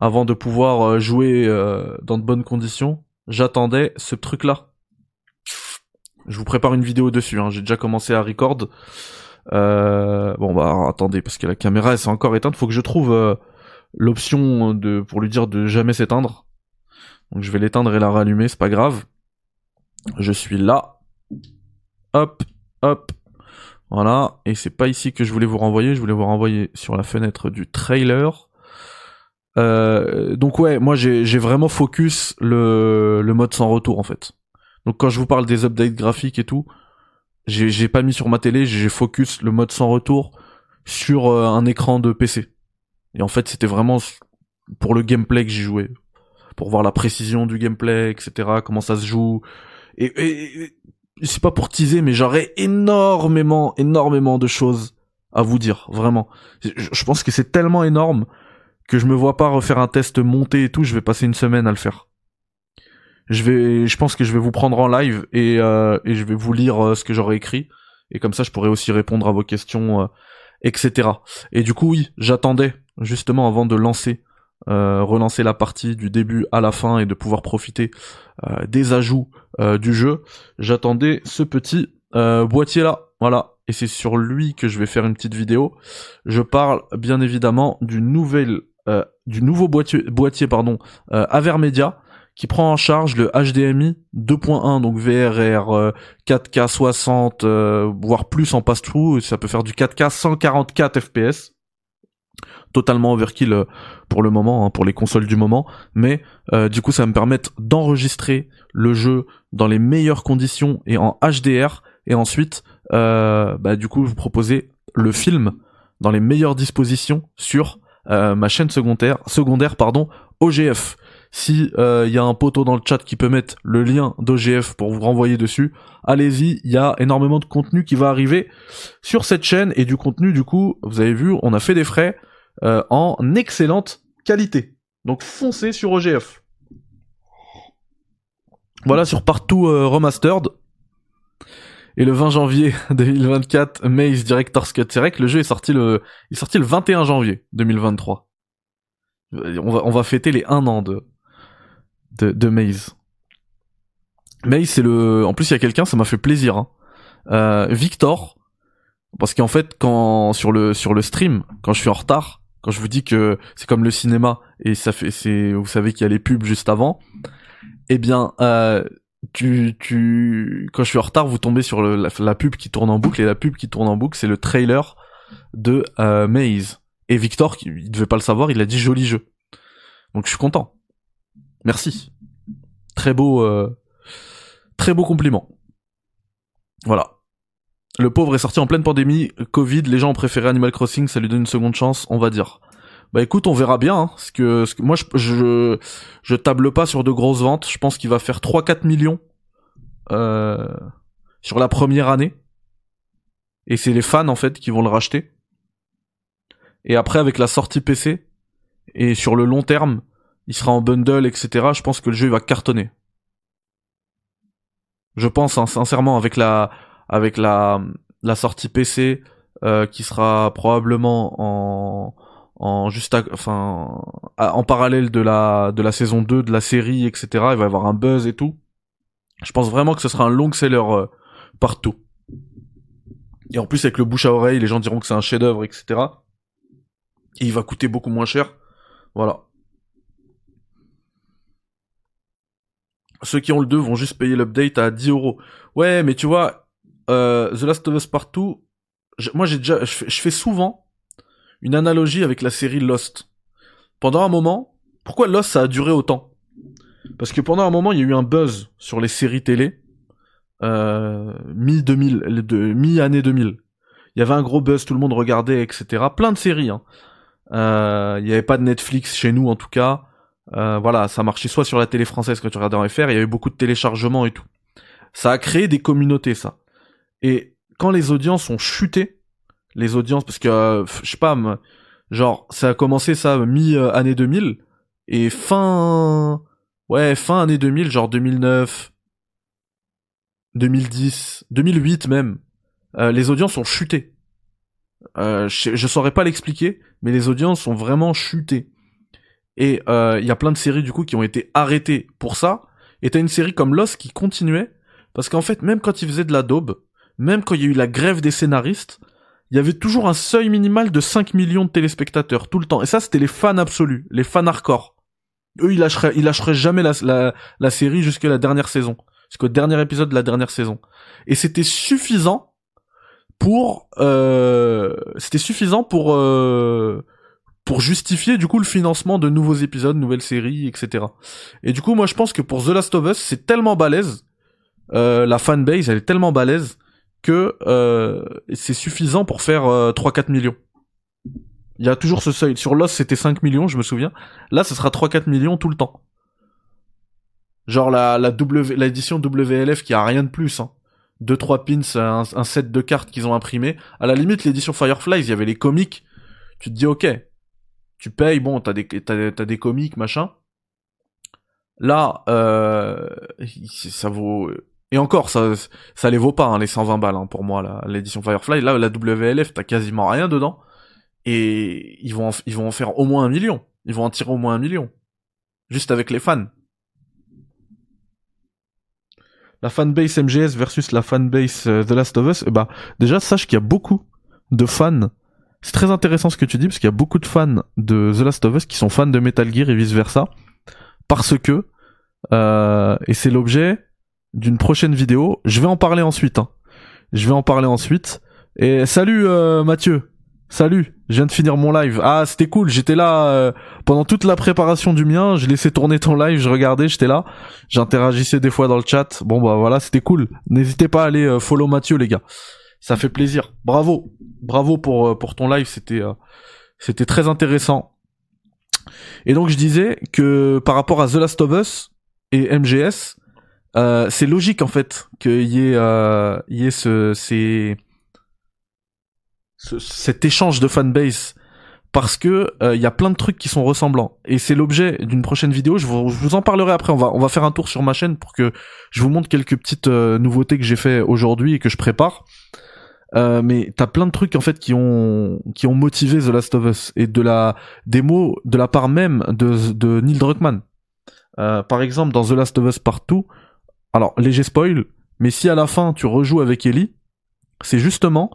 avant de pouvoir euh, jouer euh, dans de bonnes conditions. J'attendais ce truc-là. Je vous prépare une vidéo dessus. Hein. J'ai déjà commencé à record. Euh, bon bah attendez parce que la caméra elle s'est encore éteinte. Faut que je trouve l'option pour lui dire de jamais s'éteindre. Donc je vais l'éteindre et la rallumer. C'est pas grave. Je suis là. Hop, hop. Voilà. Et c'est pas ici que je voulais vous renvoyer. Je voulais vous renvoyer sur la fenêtre du trailer. Euh, donc ouais, moi j'ai j'ai vraiment focus le le mode sans retour en fait. Donc quand je vous parle des updates graphiques et tout, j'ai j'ai pas mis sur ma télé, j'ai focus le mode sans retour sur euh, un écran de PC. Et en fait, c'était vraiment pour le gameplay que j'y jouais, pour voir la précision du gameplay, etc. Comment ça se joue. Et, et- et- c'est pas pour teaser, mais j'aurais énormément, énormément de choses à vous dire, vraiment. Je, pense que c'est tellement énorme que je me vois pas refaire un test monté et tout. Je vais passer une semaine à le faire. Je vais, je pense que je vais vous prendre en live et, euh, je vais vous lire euh, ce que j'aurais écrit et comme ça je pourrais aussi répondre à vos questions, euh, etc. Et du coup oui, j'attendais justement avant de lancer, euh, relancer la partie du début à la fin et de pouvoir profiter euh, des ajouts euh, du jeu. J'attendais ce petit boîtier là, voilà. Et c'est sur lui que je vais faire une petite vidéo. Je parle bien évidemment du nouvel, du nouveau boîtier, boîtier pardon, Avermedia qui prend en charge le HDMI 2.1 donc VRR euh, 4K 60 euh, voire plus en pass-through, ça peut faire du 4K 144 FPS. Totalement overkill euh, pour le moment, hein, pour les consoles du moment, mais euh, du coup ça va me permettre d'enregistrer le jeu dans les meilleures conditions et en HDR, et ensuite euh, bah, du coup vous proposer le film dans les meilleures dispositions sur ma chaîne secondaire, secondaire pardon, OGF. Si il y a un poteau dans le chat qui peut mettre le lien d'OGF pour vous renvoyer dessus, allez-y, il y a énormément de contenu qui va arriver sur cette chaîne. Et du contenu du coup, vous avez vu, on a fait des frais euh, en excellente qualité. Donc foncez sur OGF. Voilà sur partout euh, remastered. Et le 20 janvier 2024, Maze Director's Cut. C'est vrai que le jeu est sorti le, il sorti le 21 janvier 2023. On va, on va fêter les 1 an de, de, Maze. Maze, c'est le, en plus il y a quelqu'un, ça m'a fait plaisir. Hein. Euh, Victor, parce qu'en fait, quand sur le sur le stream, quand je suis en retard, quand je vous dis que c'est comme le cinéma et ça fait, c'est, vous savez qu'il y a les pubs juste avant. Eh bien, euh, tu, tu, quand je suis en retard, vous tombez sur la pub qui tourne en boucle et la pub qui tourne en boucle, c'est le trailer de euh, Maze. Et Victor, qui- il devait pas le savoir, il a dit joli jeu. Donc je suis content. Merci. Très beau, euh, très beau compliment. Voilà. Le pauvre est sorti en pleine pandémie, Covid, les gens ont préféré Animal Crossing, ça lui donne une seconde chance, on va dire. Bah écoute, on verra bien. Hein, que, que moi, je, je, je table pas sur de grosses ventes. Je pense qu'il va faire 3-4 millions euh, sur la première année. Et c'est les fans en fait qui vont le racheter. Et après, avec la sortie PC et sur le long terme, il sera en bundle, etc. Je pense que le jeu il va cartonner. Je pense hein, sincèrement avec la avec la la sortie PC euh, qui sera probablement en en juste à- enfin en parallèle de la de la saison 2 de la série etc il va y avoir un buzz et tout. Je pense vraiment que ce sera un long seller euh, partout. Et en plus avec le bouche à oreille les gens diront que c'est un chef d'œuvre etc et il va coûter beaucoup moins cher. Voilà. Ceux qui ont le 2 vont juste payer l'update à 10 euros. Ouais mais tu vois euh, The Last of Us Partout moi j'ai déjà je fais- souvent une analogie avec la série Lost. Pendant un moment, pourquoi Lost ça a duré autant? Parce que pendant un moment, il y a eu un buzz sur les séries télé euh, mi 2000, de mi année 2000. Il y avait un gros buzz, tout le monde regardait, etc. Plein de séries. Hein. Euh, il n'y avait pas de Netflix chez nous en tout cas. Euh, voilà, ça marchait soit sur la télé française quand tu regardais en FR, il y avait beaucoup de téléchargements et tout. Ça a créé des communautés, ça. Et quand les audiences ont chuté, les audiences parce que euh, je sais pas genre ça a commencé ça mi euh, année 2000 et fin ouais fin année 2000 genre 2009 2010 2008 même euh, les audiences ont chuté. Euh, je, je saurais pas l'expliquer mais les audiences ont vraiment chuté. Et euh, il y a plein de séries du coup qui ont été arrêtées pour ça. Et t'as une série comme Lost qui continuait parce qu'en fait même quand ils faisaient de la daube même quand il y a eu la grève des scénaristes il y avait toujours un seuil minimal de 5 millions de téléspectateurs tout le temps. Et ça, c'était les fans absolus, les fans hardcore. Eux, ils lâcheraient, ils lâcheraient jamais la, série jusqu'à la dernière saison, jusqu'au dernier épisode de la dernière saison. Et c'était suffisant pour, euh, c'était suffisant pour, euh, pour justifier du coup le financement de nouveaux épisodes, nouvelles séries, etc. Et du coup, moi je pense que pour The Last of Us, c'est tellement balèze, euh, la fanbase, elle est tellement balèze que euh, c'est suffisant pour faire euh, 3-4 millions. Il y a toujours ce seuil. Sur Lost, c'était 5 millions, je me souviens. Là, ce sera 3-4 millions tout le temps. Genre la, la W, l'édition WLF qui a rien de plus, hein. Deux, trois pins, un, un set de cartes qu'ils ont imprimé. À la limite, l'édition Fireflies, il y avait les comics. Tu te dis, ok, tu payes, bon, t'as des, t'as, des comics, machin. Là, euh, ça vaut, et encore, ça, ça les vaut pas, hein, les 120 balles, hein, pour moi, l'édition Firefly. Là, la WLF, t'as quasiment rien dedans. Et ils vont, en, ils vont en faire au moins un million. Ils vont en tirer au moins un million. Juste avec les fans. La fanbase MGS versus la fanbase euh, The Last of Us, eh bah, déjà, sache qu'il y a beaucoup de fans. C'est très intéressant ce que tu dis, parce qu'il y a beaucoup de fans de The Last of Us qui sont fans de Metal Gear et vice versa. Parce que, euh, et c'est l'objet d'une prochaine vidéo. Je vais en parler ensuite. Hein. Je vais en parler ensuite. Et salut euh, Mathieu. Salut. Je viens de finir mon live. Ah, c'était cool. J'étais là euh, pendant toute la préparation du mien. Je laissais tourner ton live. Je regardais. J'étais là. J'interagissais des fois dans le chat. Bon bah voilà, c'était cool. N'hésitez pas à aller euh, follow Mathieu les gars. Ça fait plaisir. Bravo. Bravo pour euh, pour ton live. C'était c'était très intéressant. Et donc je disais que par rapport à The Last of Us et MGS, euh, c'est logique en fait qu'il y ait, euh, y ait ce, ces, ce- cet échange de fanbase parce que euh, il y a plein de trucs qui sont ressemblants et c'est l'objet d'une prochaine vidéo. Je vous, je vous en parlerai après. On va on va faire un tour sur ma chaîne pour que je vous montre quelques petites euh, nouveautés que j'ai fait aujourd'hui et que je prépare. Euh, mais t'as plein de trucs en fait qui ont qui ont motivé The Last of Us et de la des mots de la part même de de Neil Druckmann. Euh, par exemple dans The Last of Us Partout, alors léger spoil, mais si à la fin tu rejoues avec Ellie, c'est justement,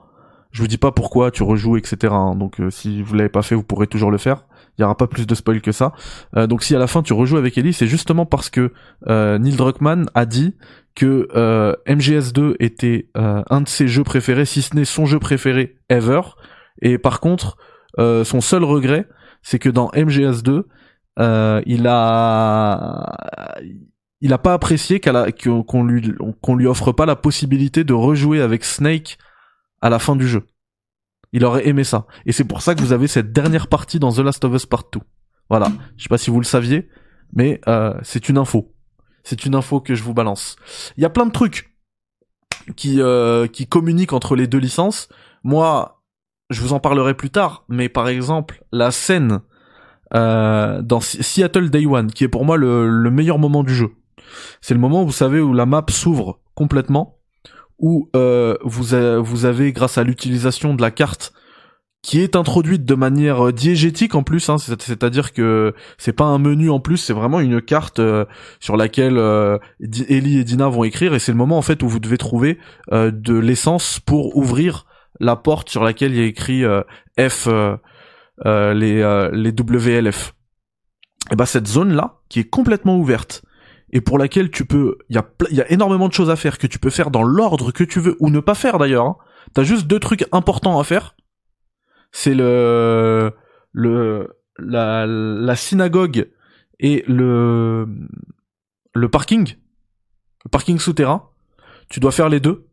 je vous dis pas pourquoi tu rejoues etc. hein, donc euh, si vous l'avez pas fait, vous pourrez toujours le faire. Il y aura pas plus de spoil que ça. Euh, donc si à la fin tu rejoues avec Ellie, c'est justement parce que euh, Neil Druckmann a dit que euh, MGS2 était un de ses jeux préférés, si ce n'est son jeu préféré ever. Et par contre, son seul regret, c'est que dans MGS2, euh, il a il a pas apprécié qu'on lui offre pas la possibilité de rejouer avec Snake à la fin du jeu. Il aurait aimé ça. Et c'est pour ça que vous avez cette dernière partie dans The Last of Us Part 2. Voilà. Je sais pas si vous le saviez, mais euh, c'est une info. C'est une info que je vous balance. Il y a plein de trucs qui euh, qui communiquent entre les deux licences. Moi, je vous en parlerai plus tard, mais par exemple, la scène euh, dans Seattle Day One, qui est pour moi le meilleur moment du jeu. C'est le moment, vous savez, où la map s'ouvre complètement, où euh, vous, vous avez, grâce à l'utilisation de la carte, qui est introduite de manière euh, diégétique en plus, hein, c'est- c'est-à-dire que c'est pas un menu en plus, c'est vraiment une carte euh, sur laquelle Ellie et Dina vont écrire, et c'est le moment en fait où vous devez trouver de l'essence pour ouvrir la porte sur laquelle il y a écrit F, les, les WLF. Et bah cette zone là, qui est complètement ouverte, et pour laquelle tu peux, il y a, y a énormément de choses à faire que tu peux faire dans l'ordre que tu veux ou ne pas faire d'ailleurs. Hein. T'as juste deux trucs importants à faire. C'est le le la, la synagogue et le le parking, le parking souterrain. Tu dois faire les deux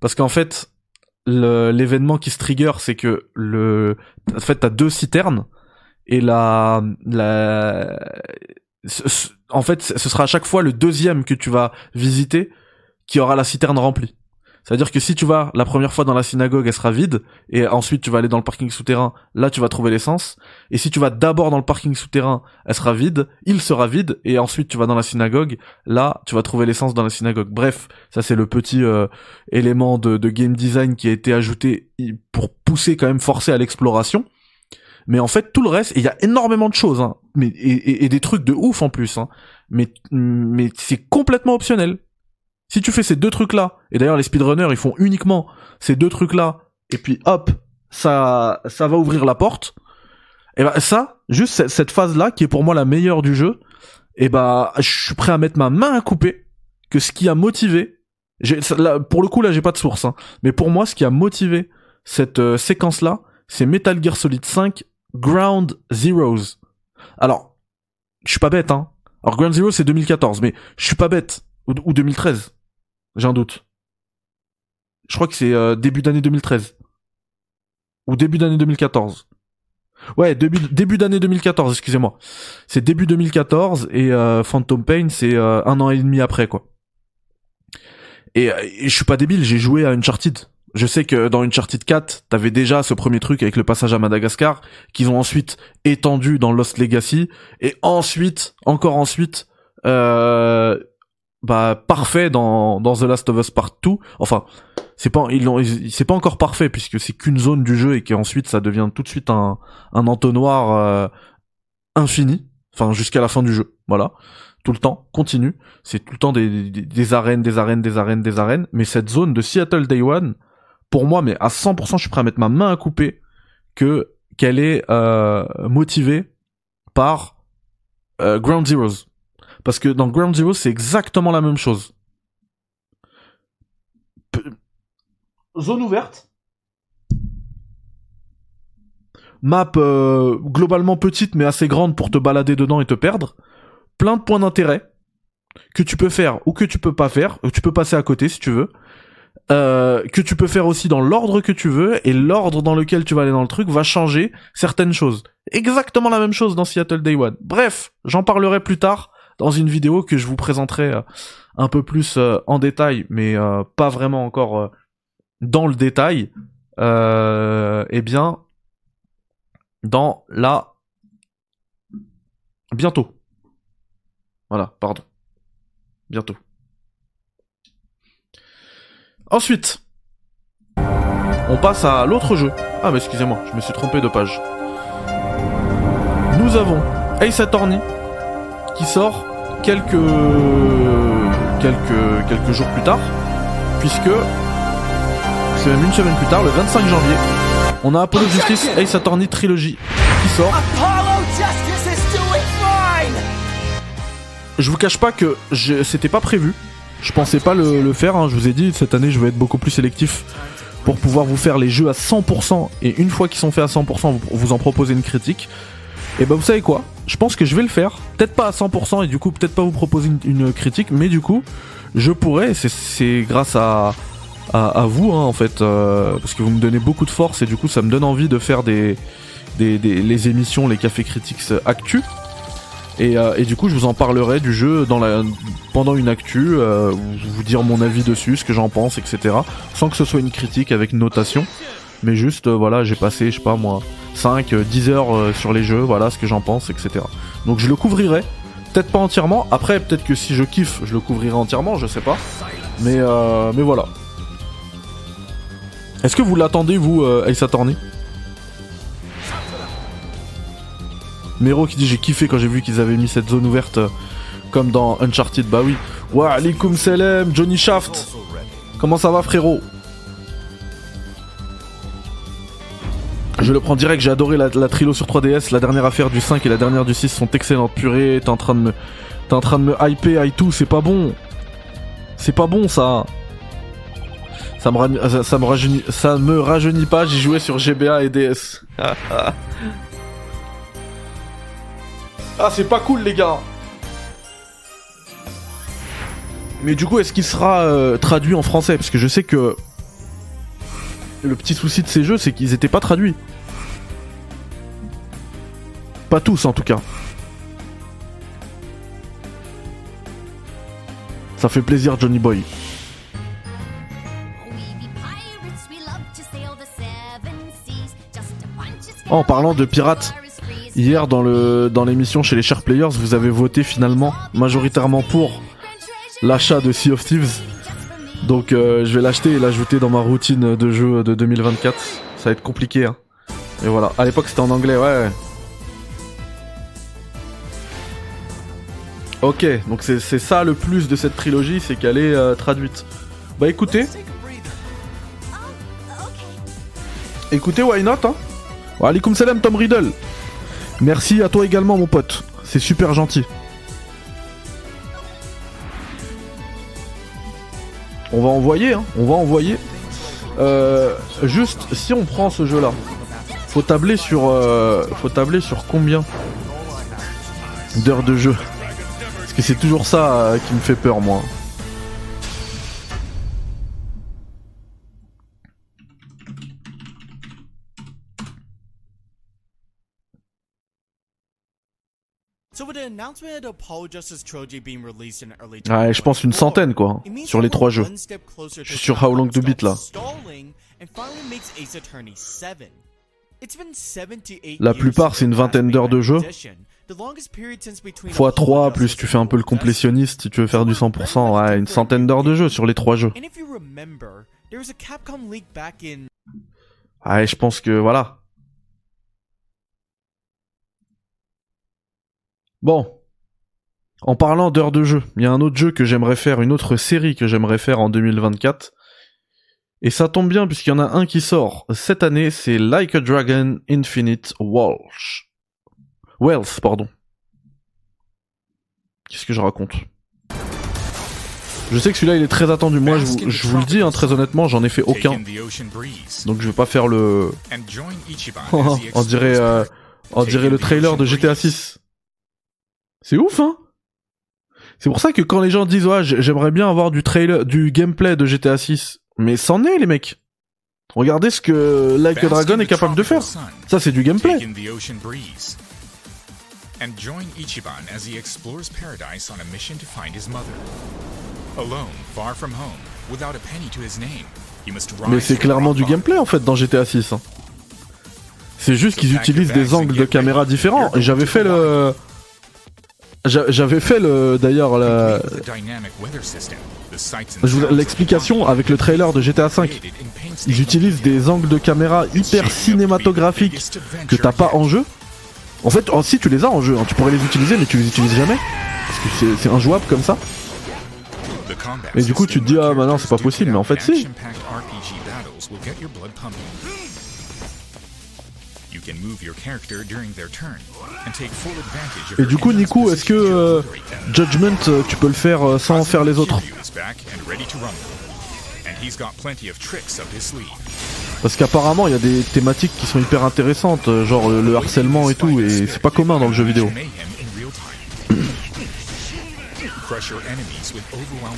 parce qu'en fait l'événement qui se trigger, c'est que le en fait t'as deux citernes et la la en fait, ce sera à chaque fois le deuxième que tu vas visiter qui aura la citerne remplie. C'est-à-dire que si tu vas la première fois dans la synagogue, elle sera vide, et ensuite tu vas aller dans le parking souterrain, là tu vas trouver l'essence. Et si tu vas d'abord dans le parking souterrain, elle sera vide, il sera vide, et ensuite tu vas dans la synagogue, là tu vas trouver l'essence dans la synagogue. Bref, ça c'est le petit euh, élément de, de game design qui a été ajouté pour pousser quand même forcer à l'exploration. Mais en fait, tout le reste, il y a énormément de choses, hein, mais et, et- et des trucs de ouf en plus, hein, mais mais c'est complètement optionnel. Si tu fais ces deux trucs-là, et d'ailleurs les speedrunners ils font uniquement ces deux trucs-là, et puis hop, ça ça va ouvrir la porte. Et ben ça, juste cette- cette phase-là qui est pour moi la meilleure du jeu, et bah je suis prêt à mettre ma main à couper que ce qui a motivé, là, pour le coup là j'ai pas de source, hein, mais pour moi ce qui a motivé cette euh, séquence-là, c'est Metal Gear Solid 5 Ground Zeroes. Alors, je suis pas bête, hein. Alors Ground Zero c'est 2014, mais je suis pas bête. Ou, ou 2013. J'ai un doute. Je crois que c'est euh, début d'année 2013. Ou début d'année 2014. Ouais, début, début d'année 2014, excusez-moi. C'est début 2014 et euh, Phantom Pain c'est euh, un an et demi après quoi. Et, et je suis pas débile, j'ai joué à Uncharted. Je sais que dans Uncharted 4, t'avais déjà ce premier truc avec le passage à Madagascar, qu'ils ont ensuite étendu dans Lost Legacy, et ensuite, encore ensuite, euh, bah parfait dans dans The Last of Us Part 2. Enfin, c'est pas ils c'est pas encore parfait puisque c'est qu'une zone du jeu et qu'ensuite ça devient tout de suite un un entonnoir euh, infini, enfin jusqu'à la fin du jeu. Voilà, tout le temps, continue. C'est tout le temps des, des, des arènes, des arènes, des arènes, des arènes. Mais cette zone de Seattle Day One, pour moi, mais à 100%, je suis prêt à mettre ma main à couper que qu'elle est euh, motivée par euh, Ground Zeroes. Parce que dans Ground Zero, c'est exactement la même chose. Zone ouverte. Map euh, globalement petite mais assez grande pour te balader dedans et te perdre. Plein de points d'intérêt que tu peux faire ou que tu peux pas faire. ou Tu peux passer à côté si tu veux. Euh, que tu peux faire aussi dans l'ordre que tu veux et l'ordre dans lequel tu vas aller dans le truc va changer certaines choses. Exactement la même chose dans Seattle Day One. Bref, j'en parlerai plus tard dans une vidéo que je vous présenterai euh, un peu plus euh, en détail, mais euh, pas vraiment encore dans le détail. Euh, eh bien, dans la bientôt. Voilà, pardon. Bientôt. Ensuite, on passe à l'autre jeu. Ah, mais excusez-moi, je me suis trompé de page. Nous avons Ace Attorney qui sort quelques quelques quelques jours plus tard, puisque c'est même une semaine plus tard, le 25 janvier, on a Apollo Justice Ace Attorney Trilogy qui sort. Je vous cache pas que je- c'était pas prévu. Je pensais pas le, faire. hein. Je vous ai dit cette année je vais être beaucoup plus sélectif pour pouvoir vous faire les jeux à 100% et une fois qu'ils sont faits à 100%, vous, en proposer une critique. Et bah vous savez quoi? Je pense que je vais le faire. Peut-être pas à 100% et du coup peut-être pas vous proposer une, critique, mais du coup je pourrais. c'est- grâce à vous hein, en fait euh, parce que vous me donnez beaucoup de force et du coup ça me donne envie de faire des- les émissions les cafés critiques actu et, euh, et du coup je vous en parlerai du jeu pendant une actu euh, vous dire mon avis dessus ce que j'en pense etc sans que ce soit une critique avec notation. Mais juste euh, voilà j'ai passé je sais pas moi 5 euh, 10 heures sur les jeux voilà ce que j'en pense etc donc je le couvrirai. Peut-être pas entièrement. Après peut-être que si je kiffe je le couvrirai entièrement je sais pas. Mais mais voilà. Est-ce que vous l'attendez, vous, Ace Attorney Mero qui dit j'ai kiffé quand j'ai vu qu'ils avaient mis cette zone ouverte euh, comme dans Uncharted. Bah oui. Wa alaikum salam, Johnny Shaft. Comment ça va, frérot? Je le prends direct, j'ai adoré la, trilo sur 3DS. La dernière affaire du 5 et la dernière du 6 sont excellentes. Purée, t'es en train de me. T'es train de me hyper et tout, c'est pas bon. C'est pas bon ça. Ça me, ça, me rajeunit, ça me rajeunit pas, j'ai joué sur GBA et DS. ah, c'est pas cool, les gars. Mais du coup, est-ce qu'il sera euh, traduit en français? Parce que je sais que le petit souci de ces jeux, c'est qu'ils étaient pas traduits. Pas tous, en tout cas. Ça fait plaisir, Johnny Boy. En parlant de pirates, Hier, dans le dans l'émission chez les Share Players, vous avez voté finalement majoritairement pour l'achat de Sea of Thieves. Donc euh, je vais l'acheter et l'ajouter dans ma routine de jeu de 2024. Ça va être compliqué. Hein. Et voilà. À l'époque c'était en anglais, ouais. Ok, donc c'est ça le plus de cette trilogie, c'est qu'elle est euh, traduite. Bah écoutez, écoutez, why not hein alaikum salam Tom Riddle. Merci à toi également mon pote, c'est super gentil. On va envoyer, hein, on va envoyer. Euh, juste, si on prend ce jeu-là, Faut tabler sur, euh, faut tabler sur combien d'heures de jeu Parce que c'est toujours ça euh, qui me fait peur, moi. Ouais, je pense une centaine, quoi, sur les trois jeux. Je suis sur How Long to Beat, là. stalling and finally makes Ace Attorney 7. It's been 78 La plupart, c'est une vingtaine d'heures de jeu. Fois Paul 3, Justice plus tu fais un peu le complétionniste si tu veux faire du 100%, ouais, une centaine d'heures de jeu sur les trois jeux. And if you remember, there was a Capcom leak back in Ouais, je pense que voilà. Bon. En parlant d'heures de jeu, il y a un autre jeu que j'aimerais faire, une autre série que j'aimerais faire en 2024. Et ça tombe bien puisqu'il y en a un qui sort cette année, c'est Like a Dragon Infinite Walsh. Wealth, pardon. Qu'est-ce que je raconte? Je sais que celui-là il est très attendu. Moi, je vous, je vous le dis, hein, très honnêtement, j'en ai fait aucun. Donc je vais pas faire le. on dirait, euh, on dirait le trailer de GTA 6. C'est ouf, hein C'est pour ça que quand les gens disent ouais, j'aimerais bien avoir du trailer, du gameplay de GTA 6, mais c'en est les mecs. Regardez ce que Like a Dragon est capable de faire. Ça c'est du gameplay. Take in the ocean breeze. And join Ichiban as he explores paradise on a mission to find his mother. Alone, far from home, without a penny to his name, he must rise Mais c'est clairement du gameplay en fait dans GTA 6. hein. C'est juste qu'ils utilisent des angles de caméra différents. Et j'avais fait le. J'a- J'avais fait le. D'ailleurs, la- l'explication avec le trailer de GTA 5. created in painstaking Ils utilisent des angles de caméra hyper cinématographiques que t'as pas en jeu. En fait, oh, si tu les as en jeu, hein, tu pourrais les utiliser, mais tu les utilises jamais. Parce que c'est- injouable comme ça. Et du coup, tu te dis, ah, bah non, c'est pas possible, mais en fait, si. Et du coup, Nico, est-ce que euh. Judgment, euh, tu peux le faire euh, sans faire les autres? Kiryu is back and ready to rumble. And he's got plenty of tricks up his sleeve. Parce qu'apparemment, il y a des thématiques qui sont hyper intéressantes, euh, genre le, le harcèlement et tout, et c'est pas commun dans le jeu vidéo.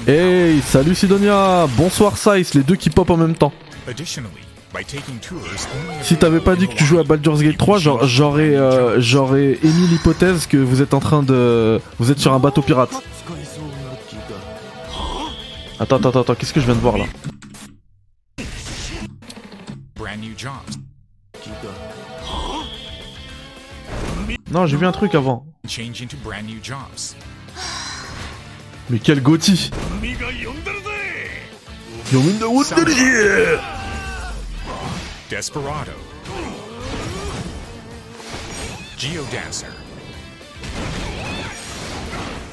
Hey, salut Sidonia Bonsoir Sice, les deux qui pop en même temps. Si t'avais pas dit que tu jouais à Baldur's Gate 3, genre, j'aurais euh, j'aurais émis l'hypothèse que vous êtes en train de... Vous êtes sur un bateau pirate. Attends, attends, attends, qu'est-ce que je viens de voir là? Brand new jobs, Non, j'ai vu un truc avant. Mais quel Gotti Yomin de Wunderi Desperado. Geodancer.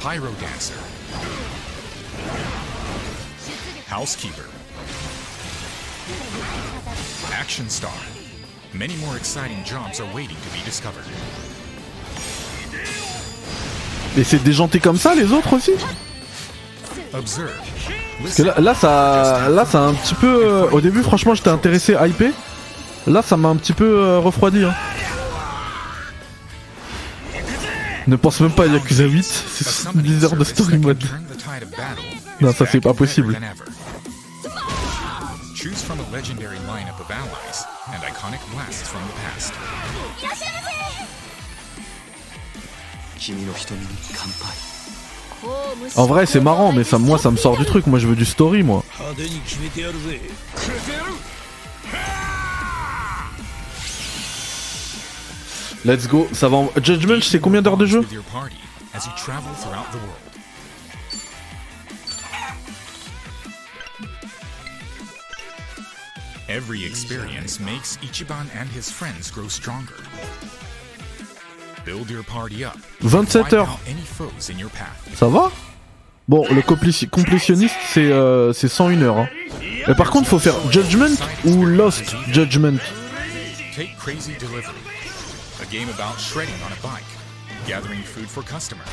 Pyro Dancer. Housekeeper. Action Star. Many more exciting jobs are waiting to be discovered. Et c'est déjanté comme ça les autres aussi Observe. Parce que là, là, ça, là, ça a un petit peu. euh, au début, franchement, j'étais intéressé, hypé. Là, ça m'a un petit peu euh, refroidi. Hein. Ne pense même pas à Yakuza 8, c'est 70 heures de story mode. Non, ça c'est pas possible. than ever. Choose from a legendary lineup of allies and iconic blasts from the past. En vrai, c'est marrant, mais ça, moi, ça me sort du truc. Moi, je veux du story, moi. Let's go, ça va en... Judgment, c'est combien d'heures de jeu. Every experience makes Ichiban and his friends grow stronger. Build your party up. 27 Wipe heures. Ça va? Bon, le complétionniste, c'est euh, c'est 101 heures. Hein. Mais par contre, faut faire Judgment ou Lost Judgment? Take Crazy Delivery, a game about shredding on a bike, gathering food for customers.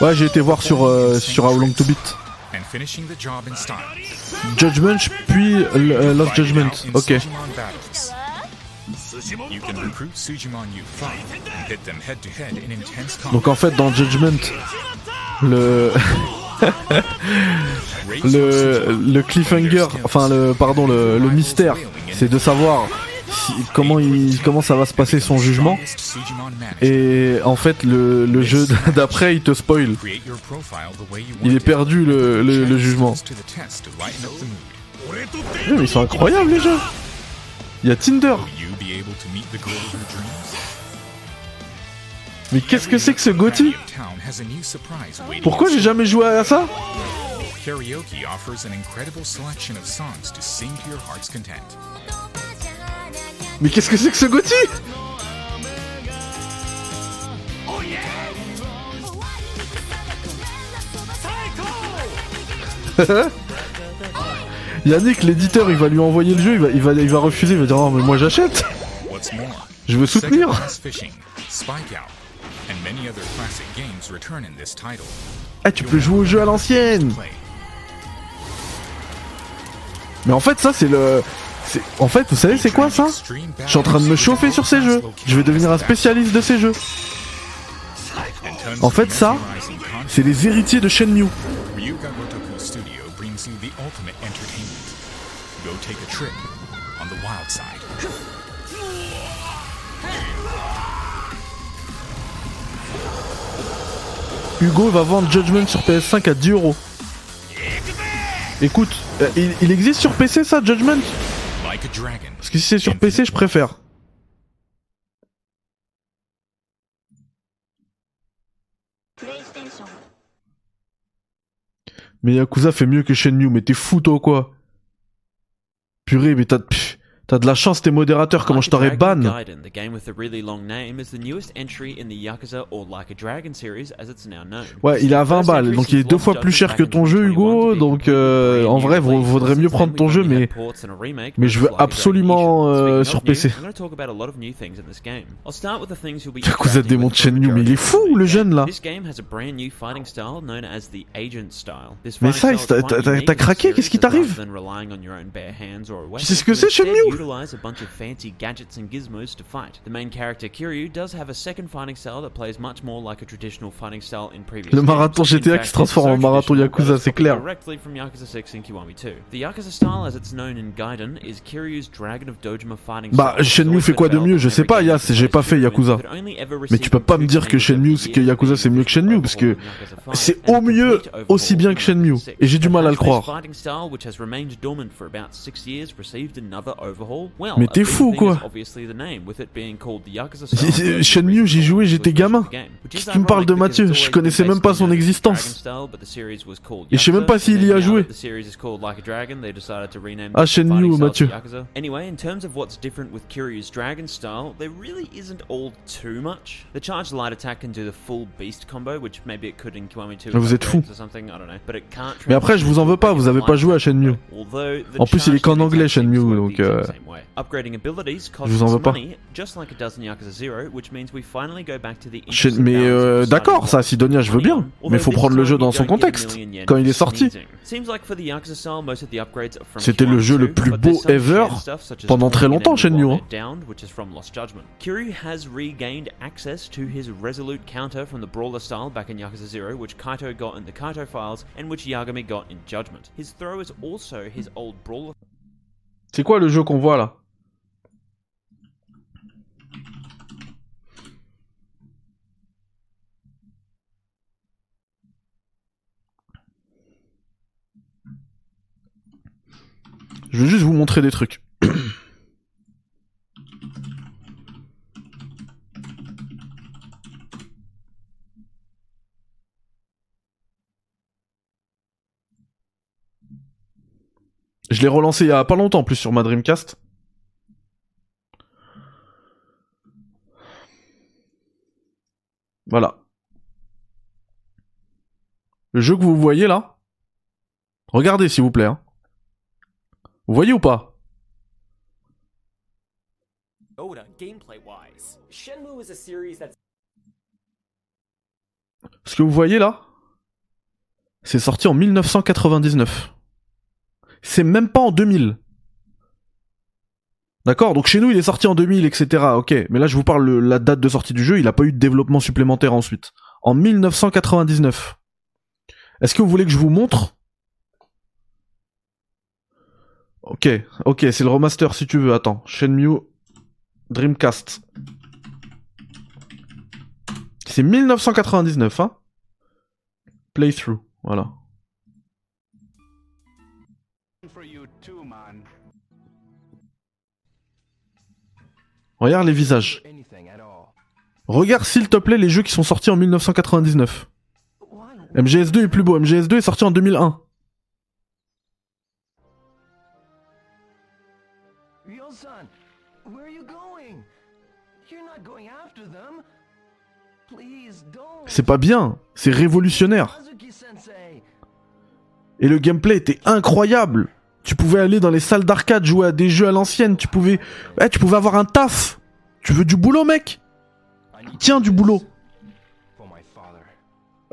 Ouais, j'ai été voir sur, euh, sur How Long to Beat. and finishing the job in style. Judgment puis euh, Lost it Judgment. Ok. Sujimon battles. You can recruit Sujimon U5 and hit them head to head in intense combat. Donc en fait dans Judgment, le le le cliffhanger, enfin le pardon le, le mystère, c'est de savoir si- comment il comment ça va se passer son jugement. Et en fait le, le jeu d'après il te spoil. Il est perdu le, le, le jugement. Mais ils sont incroyables les jeux. Il y a Tinder. Mais qu'est-ce que c'est que ce Gotti? Pourquoi j'ai jamais joué à ça? Karaoke offers an incredible selection of songs to sing to your heart's content. Mais qu'est-ce que c'est que ce Gotti Yannick, l'éditeur, il va lui envoyer le jeu, il va, il va, il va refuser, il va dire non mais moi j'achète. Je veux soutenir. Second Class Fishing, Spike Out, and many other classic games return in this title. Ah tu peux jouer au jeu à l'ancienne. Mais en fait ça c'est le, en fait vous savez c'est quoi ça? Je suis en train de me chauffer sur ces jeux. Je vais devenir un spécialiste de ces jeux. En fait ça, c'est les héritiers de Shenmue. Hugo va vendre Judgment sur PS5 à 10 euros. Écoute, il, il existe sur PC ça, Judgment? Parce que si c'est sur PC, je préfère. Mais Yakuza fait mieux que Shenmue, mais t'es fou toi ou quoi Purée, mais t'as pff, t'as de la chance, t'es modérateur, comment je t'aurais ban Gaiden, the game with the really long name, is the newest entry in the Yakuza or Like a Dragon series as it's now known. Ouais, il est à 20 balles, donc il est deux fois plus cher que ton jeu, Hugo. Donc euh, en vrai, vaudrait mieux prendre ton jeu, mais mais je veux absolument euh, sur PC. New Yakuza Demon the Shenmue, mais il est fou le jeune là. New Mais ça, t'as- craqué, qu'est-ce qui t'arrive weapon, sais ce que c'est, Shenmue? Utilize a bunch of fancy gadgets and gizmos to fight. The main character Kiryu does have a second fighting style that plays much more like a traditional fighting style in previous Le marathon GTA qui se transforme en marathon Yakuza, c'est clair. Directly from Yakuza 6 and Kiwami 2. The Yakuza style, as it's known in Gaiden, is Kiryu's Dragon of Dojima fighting Bah, style. Shenmue fait quoi de mieux? Je sais pas, Yas, j'ai pas fait Yakuza. Mais tu peux pas me dire que Shenmue, que Yakuza c'est mieux que Shenmue, parce que c'est au mieux aussi bien que Shenmue. Et j'ai du mal à le croire. Mais t'es fou, quoi. Shenmue, j'y jouais, j'étais gamin. Qu'est-ce que tu me parles de Mathieu? Je connaissais même pas son existence. Et je sais même pas s'il y a joué. Ah, Shenmue, Mathieu. Anyway, in terms of what's different with Kiryu's dragon style, there really isn't all too much. The charged light attack can do the full beast combo, which maybe it could in Kiwami 2 Mais vous êtes can't Mais après, je vous en veux pas, vous avez pas joué à Shenmue. En plus, il est qu'en anglais, Shenmue, donc euh, same way. Upgrading abilities costs je vous en veux pas. money, just like it does in Yakuza 0, which means we finally go back to the Mais euh, d'accord, ça, Sidonia, je veux bien. Mais faut prendre le jeu dans son contexte. Quand il est sorti. Seems like for the Yakuza style, most of the upgrades are from C'était le jeu le 2, plus beau ever pendant très longtemps, and Shenmue, Warhead. Downed, which is from Lost Judgment. Kiryu has regained access to his resolute counter from the brawler style back in Yakuza 0, which Kaito got in the Kaito files and which Yagami got in Judgment. His throw is also his old brawler C'est quoi le jeu qu'on voit là? Je veux juste vous montrer des trucs. Je l'ai relancé il y a pas longtemps en plus sur ma Dreamcast. Voilà. Le jeu que vous voyez là. Regardez s'il vous plaît. hein. Vous voyez ou pas? Ce que vous voyez là c'est sorti en 1999. C'est même pas en 2000. D'accord Donc chez nous, il est sorti en 2000, etc. Ok, mais là, je vous parle de la date de sortie du jeu, il a pas eu de développement supplémentaire ensuite. En 1999. Est-ce que vous voulez que je vous montre? Ok, ok, c'est le remaster si tu veux. Attends, Shenmue Dreamcast. C'est 1999, hein? Playthrough, voilà. Regarde les visages. Regarde s'il te plaît les jeux qui sont sortis en 1999. MGS2 est plus beau, MGS2 est sorti en 2001. C'est pas bien, c'est révolutionnaire. Et le gameplay était incroyable. Tu pouvais aller dans les salles d'arcade jouer à des jeux à l'ancienne, tu pouvais ouais, tu pouvais avoir un taf. Tu veux du boulot, mec? Tiens du boulot.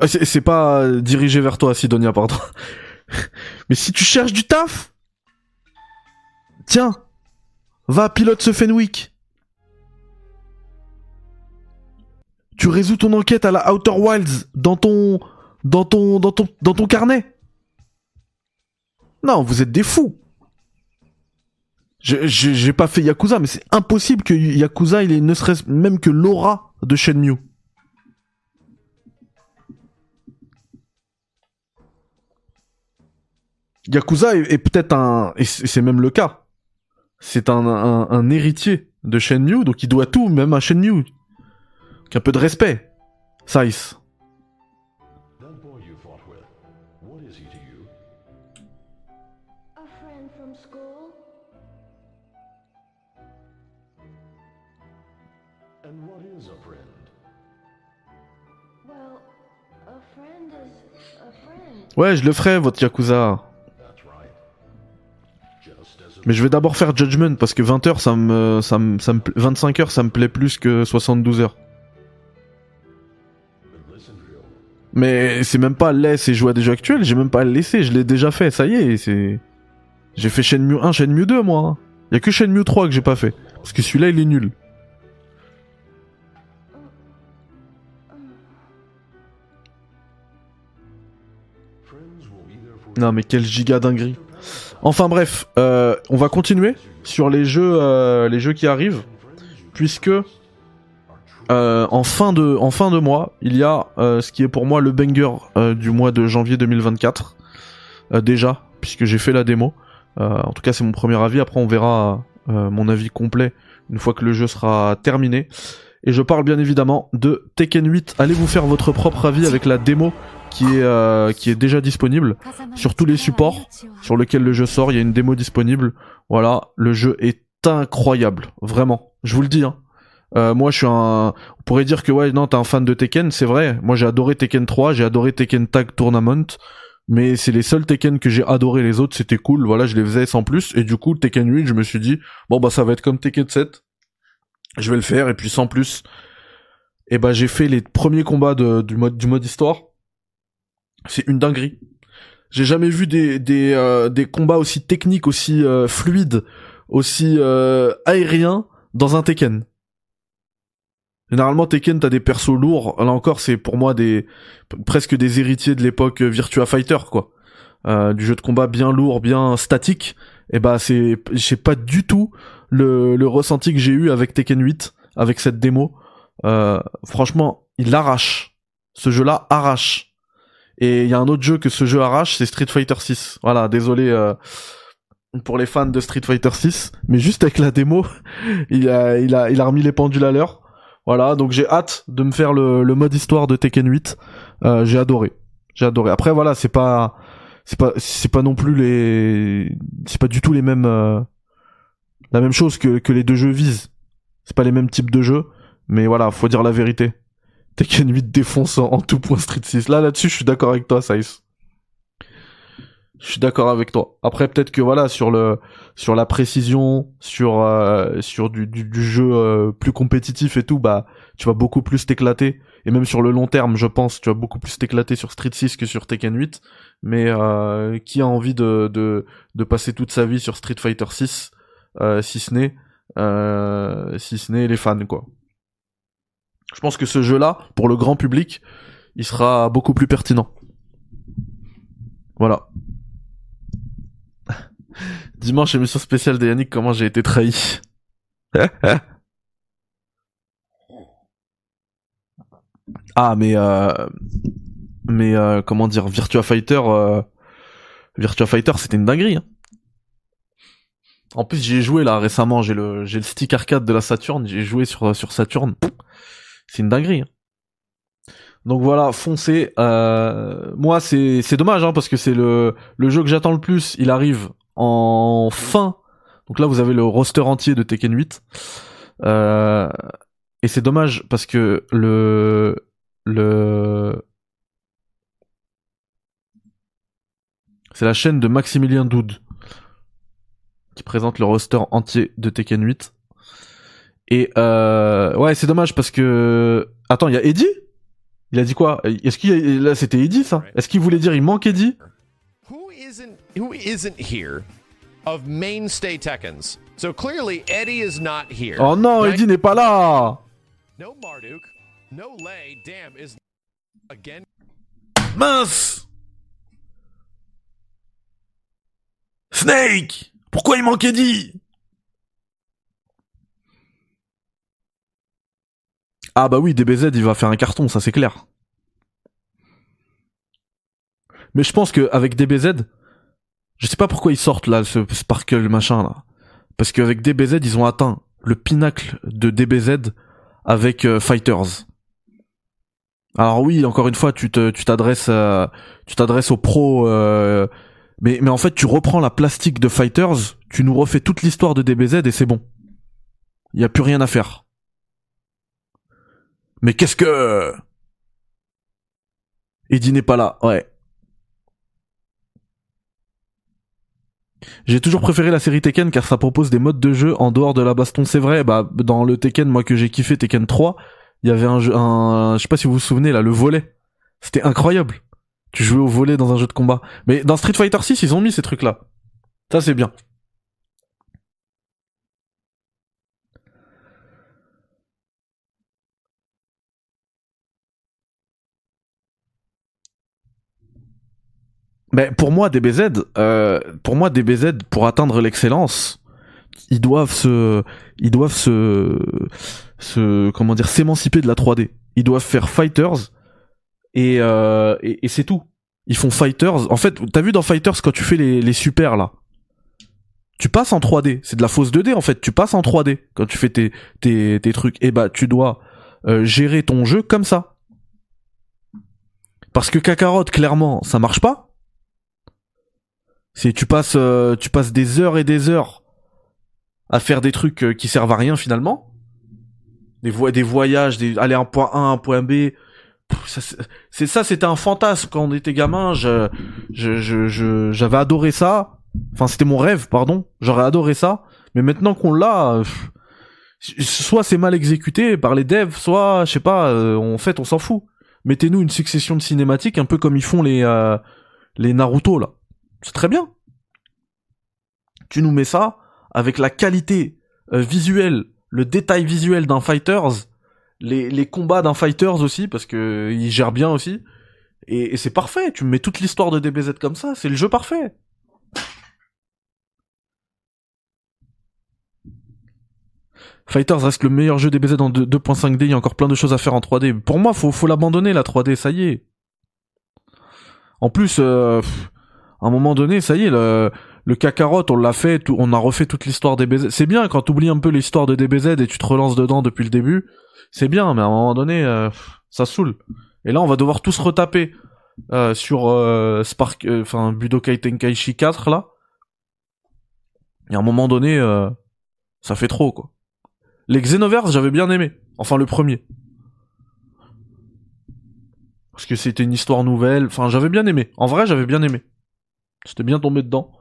Ah, c'est pas dirigé vers toi, Sidonia, pardon. Mais si tu cherches du taf, tiens, va pilote ce Fenwick. Tu résous ton enquête à la Outer Wilds dans ton, dans ton, dans ton, dans ton carnet. Non, vous êtes des fous. J'ai pas fait Yakuza, mais c'est impossible que Yakuza il ait ne serait même que l'aura de Shenmue. Yakuza est, peut-être un, et c'est même le cas. C'est un, un, héritier de Shenmue, donc il doit tout, même à Shenmue. Qu'un peu de respect. Size. Ouais, je le ferai, votre Yakuza. Mais je vais d'abord faire Judgment parce que 20 heures ça me, ça me, ça me 25 heures ça me plaît plus que 72 heures. Mais c'est même pas laisse et jouer à des jeux actuels, j'ai même pas laisser, je l'ai déjà fait, ça y est, c'est. J'ai fait Shenmue 1, Shenmue 2 moi. Y a que Shenmue 3 que j'ai pas fait. Parce que celui-là il est nul. Non mais quel giga dinguerie. Enfin bref, euh, on va continuer sur les jeux, euh, les jeux qui arrivent, puisque euh, en fin de en fin de mois, il y a ce qui est pour moi le banger du mois de janvier 2024 déjà, puisque j'ai fait la démo. en tout cas, c'est mon premier avis. Après, on verra mon avis complet une fois que le jeu sera terminé. Et je parle bien évidemment de Tekken 8. Allez vous faire votre propre avis avec la démo qui est euh, qui est déjà disponible sur tous les supports sur lesquels le jeu sort. Il y a une démo disponible. Voilà, le jeu est incroyable, vraiment. Je vous le dis. Hein. Euh, moi, je suis un. On pourrait dire que ouais, non, t'es un fan de Tekken, c'est vrai. Moi, j'ai adoré Tekken 3, j'ai adoré Tekken Tag Tournament, mais c'est les seuls Tekken que j'ai adoré. Les autres, c'était cool. Voilà, je les faisais sans plus. Et du coup, Tekken 8, je me suis dit bon bah ça va être comme Tekken 7. Je vais le faire et puis sans plus. Et bah j'ai fait les premiers combats du mode du mode histoire c'est une dinguerie. J'ai jamais vu des des, euh, des combats aussi techniques, aussi euh, fluides, aussi euh, aériens dans un Tekken. Généralement Tekken t'as des persos lourds. Là encore c'est pour moi des presque des héritiers de l'époque Virtua Fighter quoi. du jeu de combat bien lourd, bien statique. Et bah c'est j'ai pas du tout le, le ressenti que j'ai eu avec Tekken 8 avec cette démo. franchement il arrache. Ce jeu là arrache. Et il y a un autre jeu que ce jeu arrache, c'est Street Fighter 6. Voilà, désolé euh, pour les fans de Street Fighter 6, mais juste avec la démo, il a, il a, il a remis les pendules à l'heure. Voilà, donc j'ai hâte de me faire le, le mode histoire de Tekken 8. Euh, j'ai adoré, j'ai adoré. Après voilà, c'est pas, c'est pas, c'est pas non plus les, c'est pas du tout les mêmes, euh, la même chose que que les deux jeux visent. C'est pas les mêmes types de jeux, mais voilà, faut dire la vérité. Tekken 8 défonce en, tout point Street 6. Là, là-dessus, je suis d'accord avec toi, Saïs. Je suis d'accord avec toi. Après, peut-être que voilà, sur le, sur la précision, sur, euh, sur du, du, du jeu euh, plus compétitif et tout, bah, tu vas beaucoup plus t'éclater. Et même sur le long terme, je pense, tu vas beaucoup plus t'éclater sur Street 6 que sur Tekken 8. Mais euh, qui a envie de, de, de passer toute sa vie sur Street Fighter 6, euh, si ce n'est, euh, si ce n'est les fans, quoi. Je pense que ce jeu-là, pour le grand public, il sera beaucoup plus pertinent. Voilà. Dimanche, émission spéciale de Yannick, comment j'ai été trahi. ah, mais euh, mais euh, comment dire, Virtua Fighter, euh, Virtua Fighter, c'était une dinguerie. Hein. En plus, j'ai joué là récemment, j'ai le j'ai le stick arcade de la Saturn, j'ai joué sur sur Saturn. C'est une dinguerie. Hein. Donc voilà, foncez. Euh, moi, c'est c'est dommage hein, parce que c'est le le jeu que j'attends le plus. Il arrive en fin. Donc là, vous avez le roster entier de Tekken 8. Euh, et c'est dommage parce que le le c'est la chaîne de Maximilien Doud qui présente le roster entier de Tekken 8. Et euh, ouais, c'est dommage parce que attends, il y a Eddie? Il a dit quoi? Est-ce qu'il là c'était Eddie ça? Est-ce qu'il voulait dire il manque Eddie? Who isn't who isn't here of mainstay Tekkens? So clearly Eddie is not here. Oh non, Eddie n'est pas là. No Marduk, no Lay, damn is again. Mince Snake Pourquoi il manque Eddie? Ah bah oui, DBZ il va faire un carton, ça c'est clair. Mais je pense qu'avec DBZ, je sais pas pourquoi ils sortent là ce Sparkle machin là. Parce qu'avec DBZ ils ont atteint le pinacle de DBZ avec euh, Fighters. Alors oui, encore une fois, tu te, tu t'adresses, euh, tu t'adresses aux pros, euh, mais, mais en fait, tu reprends la plastique de Fighters, tu nous refais toute l'histoire de DBZ et c'est bon. Il y a plus rien à faire. Mais qu'est-ce que... Eddie n'est pas là, ouais. J'ai toujours préféré la série Tekken car ça propose des modes de jeu en dehors de la baston. C'est vrai, bah dans le Tekken, moi que j'ai kiffé Tekken 3, il y avait un jeu, un, je sais pas si vous vous souvenez là, le volet. C'était incroyable. Tu jouais au volet dans un jeu de combat. Mais dans Street Fighter 6, ils ont mis ces trucs là. Ça c'est bien. Mais pour moi, DBZ, euh, pour moi, DBZ, pour atteindre l'excellence, ils doivent se, ils doivent se, se, comment dire, s'émanciper de la 3D. Ils doivent faire Fighters et, euh, et, c'est tout. Ils font Fighters. En fait, t'as vu dans Fighters quand tu fais les, les super là, tu passes en 3D. C'est de la fausse 2D en fait. Tu passes en 3D quand tu fais tes, tes, tes trucs. Et bah, tu dois euh, gérer ton jeu comme ça. Parce que Kakarot, clairement, ça marche pas. C'est tu passes euh, tu passes des heures et des heures à faire des trucs euh, qui servent à rien finalement. Des vo des voyages, des aller un point A, un point B. C'est ça, c'était un fantasme quand on était gamin. Je j'avais adoré ça. Enfin, c'était mon rêve, pardon. J'aurais adoré ça. Mais maintenant qu'on l'a, soit c'est mal exécuté par les devs, soit je sais pas. Euh, en fait, on s'en fout. Mettez-nous une succession de cinématiques, un peu comme ils font les euh, les Naruto là. C'est très bien. Tu nous mets ça avec la qualité euh, visuelle, le détail visuel d'un Fighters, les, combats d'un Fighters aussi, parce que il gère bien aussi. Et, et c'est parfait, tu me mets toute l'histoire de DBZ comme ça, c'est le jeu parfait. Fighters reste le meilleur jeu DBZ en 2.5D, il y a encore plein de choses à faire en 3D. Pour moi, faut, faut l'abandonner la 3D, ça y est. En plus, euh, à un moment donné, ça y est, le, le Kakarot, on l'a fait, tout, on a refait toute l'histoire des DBZ. C'est bien quand t'oublies un peu l'histoire de DBZ et tu te relances dedans depuis le début. C'est bien, mais à un moment donné, euh, ça saoule. Et là, on va devoir tous retaper euh, sur euh, Spark, euh, enfin Budokai Tenkaichi 4 là. Et à un moment donné, euh, ça fait trop quoi. Les Xenoverse, j'avais bien aimé. Enfin, le premier. Parce que c'était une histoire nouvelle. Enfin, j'avais bien aimé. En vrai, j'avais bien aimé. J'étais bien tombé dedans.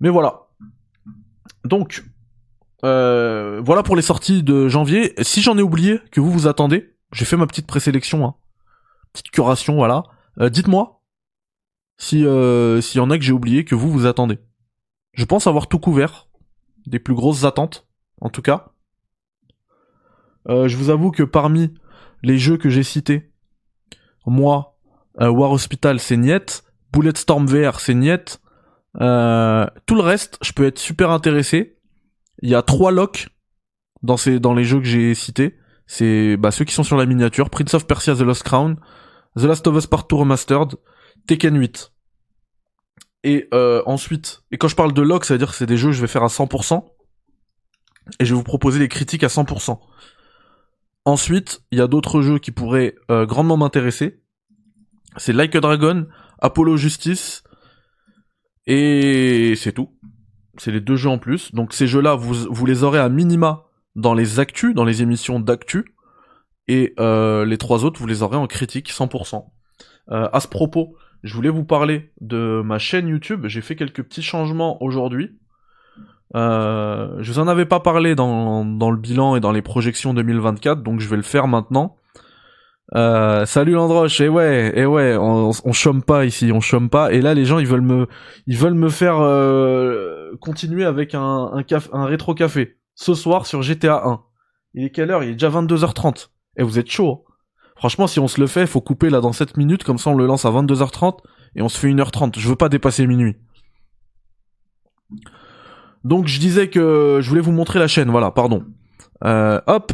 Mais voilà. Donc, euh, voilà pour les sorties de janvier. Si j'en ai oublié que vous vous attendez, j'ai fait ma petite présélection, hein. petite curation, voilà. Euh, dites-moi si euh, s'il y en a que j'ai oublié que vous vous attendez. Je pense avoir tout couvert, des plus grosses attentes, en tout cas. Euh, je vous avoue que parmi les jeux que j'ai cités, moi, euh, War Hospital c'est niet, Bulletstorm VR c'est niet, euh, tout le reste, je peux être super intéressé. Il y a trois locks dans ces dans les jeux que j'ai cités. C'est bah, ceux qui sont sur la miniature, Prince of Persia The Lost Crown, The Last of Us Part 2 Remastered, Tekken 8. Et euh, ensuite, et quand je parle de lock, ça veut dire que c'est des jeux que je vais faire à 100%, et je vais vous proposer les critiques à 100%. Ensuite, il y a d'autres jeux qui pourraient grandement m'intéresser. C'est Like a Dragon, Apollo Justice, et c'est tout. C'est les deux jeux en plus. Donc ces jeux-là, vous, vous les aurez à minima dans les actus, dans les émissions d'actu. Et euh, les trois autres, vous les aurez en critique 100%. Euh, à ce propos, je voulais vous parler de ma chaîne YouTube. J'ai fait quelques petits changements aujourd'hui. Euh, je vous en avais pas parlé dans, dans le bilan et dans les projections 2024, donc je vais le faire maintenant. Euh, salut Landroche, et ouais, et ouais, on, chôme pas ici, on chôme pas. Et là, les gens, ils veulent me, ils veulent me faire euh, continuer avec un, rétro café ce soir sur GTA 1. Il est quelle heure? Il est déjà 22h30. Et vous êtes chaud. hein? Franchement, si on se le fait, faut couper là dans 7 minutes, comme ça on le lance à 22h30 et on se fait 1h30. Je veux pas dépasser minuit. Donc je disais que je voulais vous montrer la chaîne, voilà, pardon. Euh, hop,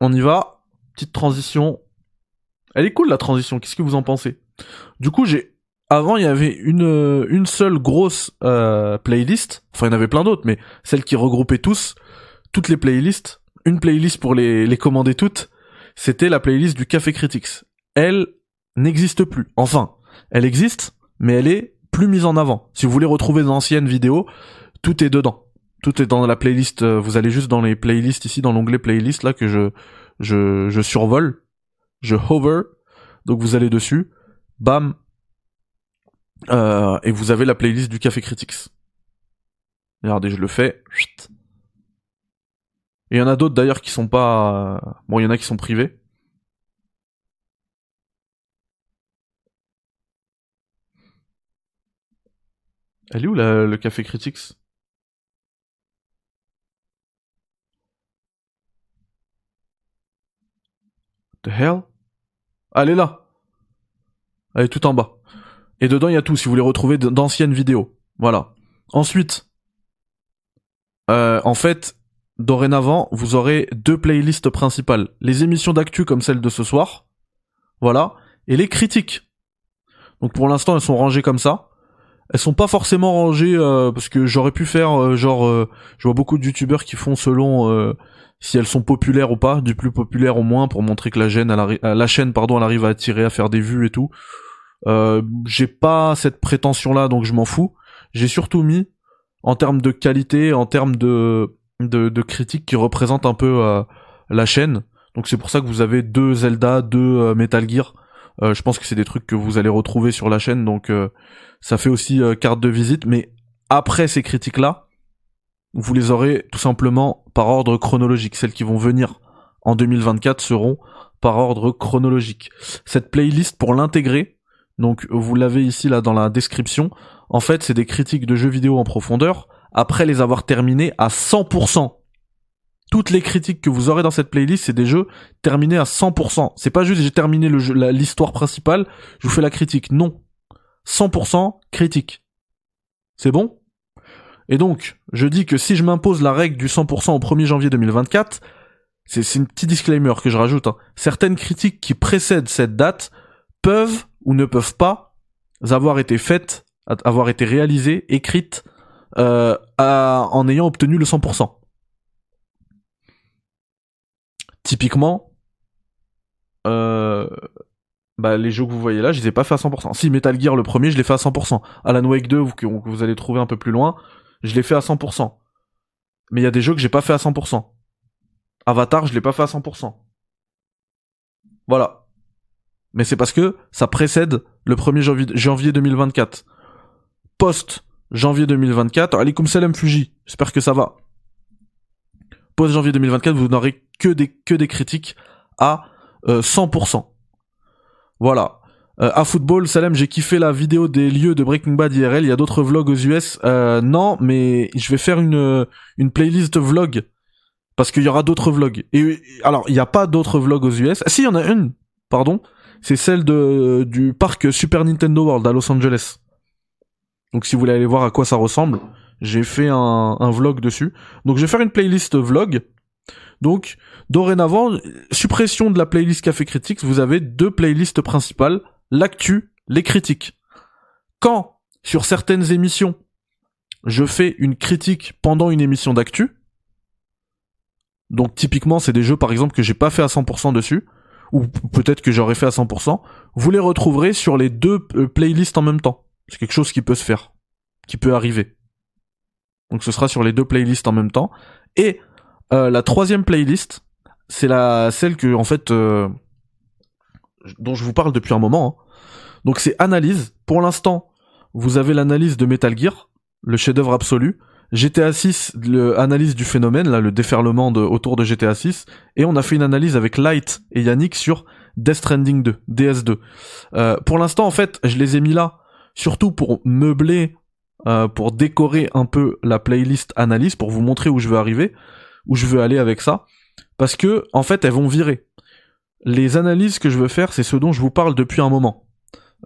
on y va. Petite transition. Elle est cool la transition, qu'est-ce que vous en pensez? Du coup, j'ai avant il y avait une une seule grosse euh, playlist, enfin il y en avait plein d'autres, mais celle qui regroupait tous toutes les playlists, une playlist pour les les commander toutes, c'était la playlist du Café Critics. Elle n'existe plus. Enfin, elle existe, mais elle est plus mise en avant. Si vous voulez retrouver d'anciennes vidéos, tout est dedans. Tout est dans la playlist. Vous allez juste dans les playlists ici, dans l'onglet playlist là que je je je survole, je hover. Donc vous allez dessus, bam, euh, et vous avez la playlist du Café Critics. Regardez, je le fais. Et il y en a d'autres d'ailleurs qui sont pas. Bon, il y en a qui sont privés. Elle est où la- le Café Critics? The hell? Elle est là. Elle est tout en bas. Et dedans, il y a tout, si vous voulez retrouver d'anciennes vidéos. Voilà. Ensuite, euh, en fait, dorénavant, vous aurez deux playlists principales. Les émissions d'actu comme celle de ce soir. Voilà. Et les critiques. Donc pour l'instant, elles sont rangées comme ça. Elles sont pas forcément rangées euh, parce que j'aurais pu faire euh, genre je vois beaucoup de youtubeurs qui font selon si elles sont populaires ou pas, du plus populaire au moins pour montrer que la euh, la chaîne pardon, elle arrive à attirer à faire des vues et tout. Euh, j'ai pas cette prétention là donc je m'en fous. J'ai surtout mis en termes de qualité, en termes de de, de critiques qui représentent un peu euh, la chaîne. Donc c'est pour ça que vous avez deux Zelda, deux euh, Metal Gear. Euh, je pense que c'est des trucs que vous allez retrouver sur la chaîne, donc euh, ça fait aussi carte de visite. Mais après ces critiques-là, vous les aurez tout simplement par ordre chronologique. Celles qui vont venir en 2024 seront par ordre chronologique. Cette playlist, pour l'intégrer, donc vous l'avez ici là dans la description, en fait c'est des critiques de jeux vidéo en profondeur, après les avoir terminés à 100%. Toutes les critiques que vous aurez dans cette playlist, c'est des jeux terminés à 100%. C'est pas juste j'ai terminé l'histoire principale, je vous fais la critique. Non. 100% critique. C'est bon? Et donc, je dis que si je m'impose la règle du 100% au 1er janvier 2024, c'est c'est un petit disclaimer que je rajoute. hein. Certaines critiques qui précèdent cette date peuvent ou ne peuvent pas avoir été faites, avoir été réalisées, écrites euh, en ayant obtenu le 100%. Typiquement, euh, bah, les jeux que vous voyez là, je les ai pas fait à 100%. Si Metal Gear le premier, je l'ai fait à 100%. Alan Wake 2, vous- que, que vous allez trouver un peu plus loin, je l'ai fait à 100%. Mais il y a des jeux que j'ai pas fait à 100%. Avatar, je l'ai pas fait à 100%. Voilà. Mais c'est parce que ça précède le 1er janvier, janvier 2024. Post janvier 2024. Alikum salam Fuji. J'espère que ça va. Post janvier 2024, vous n'aurez que des, que des critiques à euh, 100%. Voilà. Euh, à football, Salem, j'ai kiffé la vidéo des lieux de Breaking Bad IRL. Il y a d'autres vlogs aux US. Euh, non, mais je vais faire une une playlist vlog parce qu'il y aura d'autres vlogs. Et alors, il n'y a pas d'autres vlogs aux US. Ah, si, il y en a une. Pardon. C'est celle de du parc Super Nintendo World à Los Angeles. Donc, si vous voulez aller voir à quoi ça ressemble, j'ai fait un, vlog dessus. Donc, je vais faire une playlist vlog. Donc, dorénavant, suppression de la playlist Café Critics, vous avez deux playlists principales l'actu, les critiques. Quand, sur certaines émissions, je fais une critique pendant une émission d'actu, donc typiquement c'est des jeux par exemple que j'ai pas fait à 100% dessus, ou peut-être que j'aurais fait à 100%, vous les retrouverez sur les deux euh, playlists en même temps. C'est quelque chose qui peut se faire, qui peut arriver. Donc ce sera sur les deux playlists en même temps. Et euh, la troisième playlist, c'est la celle que en fait euh, dont je vous parle depuis un moment. Hein. Donc c'est analyse. Pour l'instant, vous avez l'analyse de Metal Gear, le chef-d'œuvre absolu. GTA 6, l'analyse du phénomène, là, le déferlement autour de GTA 6, et on a fait une analyse avec Light et Yannick sur Death Stranding 2, DS2. Euh, pour l'instant, en fait, je les ai mis là, surtout pour meubler, euh, pour décorer un peu la playlist analyse, pour vous montrer où je veux arriver, où je veux aller avec ça, parce que, en fait, elles vont virer. Les analyses que je veux faire, c'est ce dont je vous parle depuis un moment.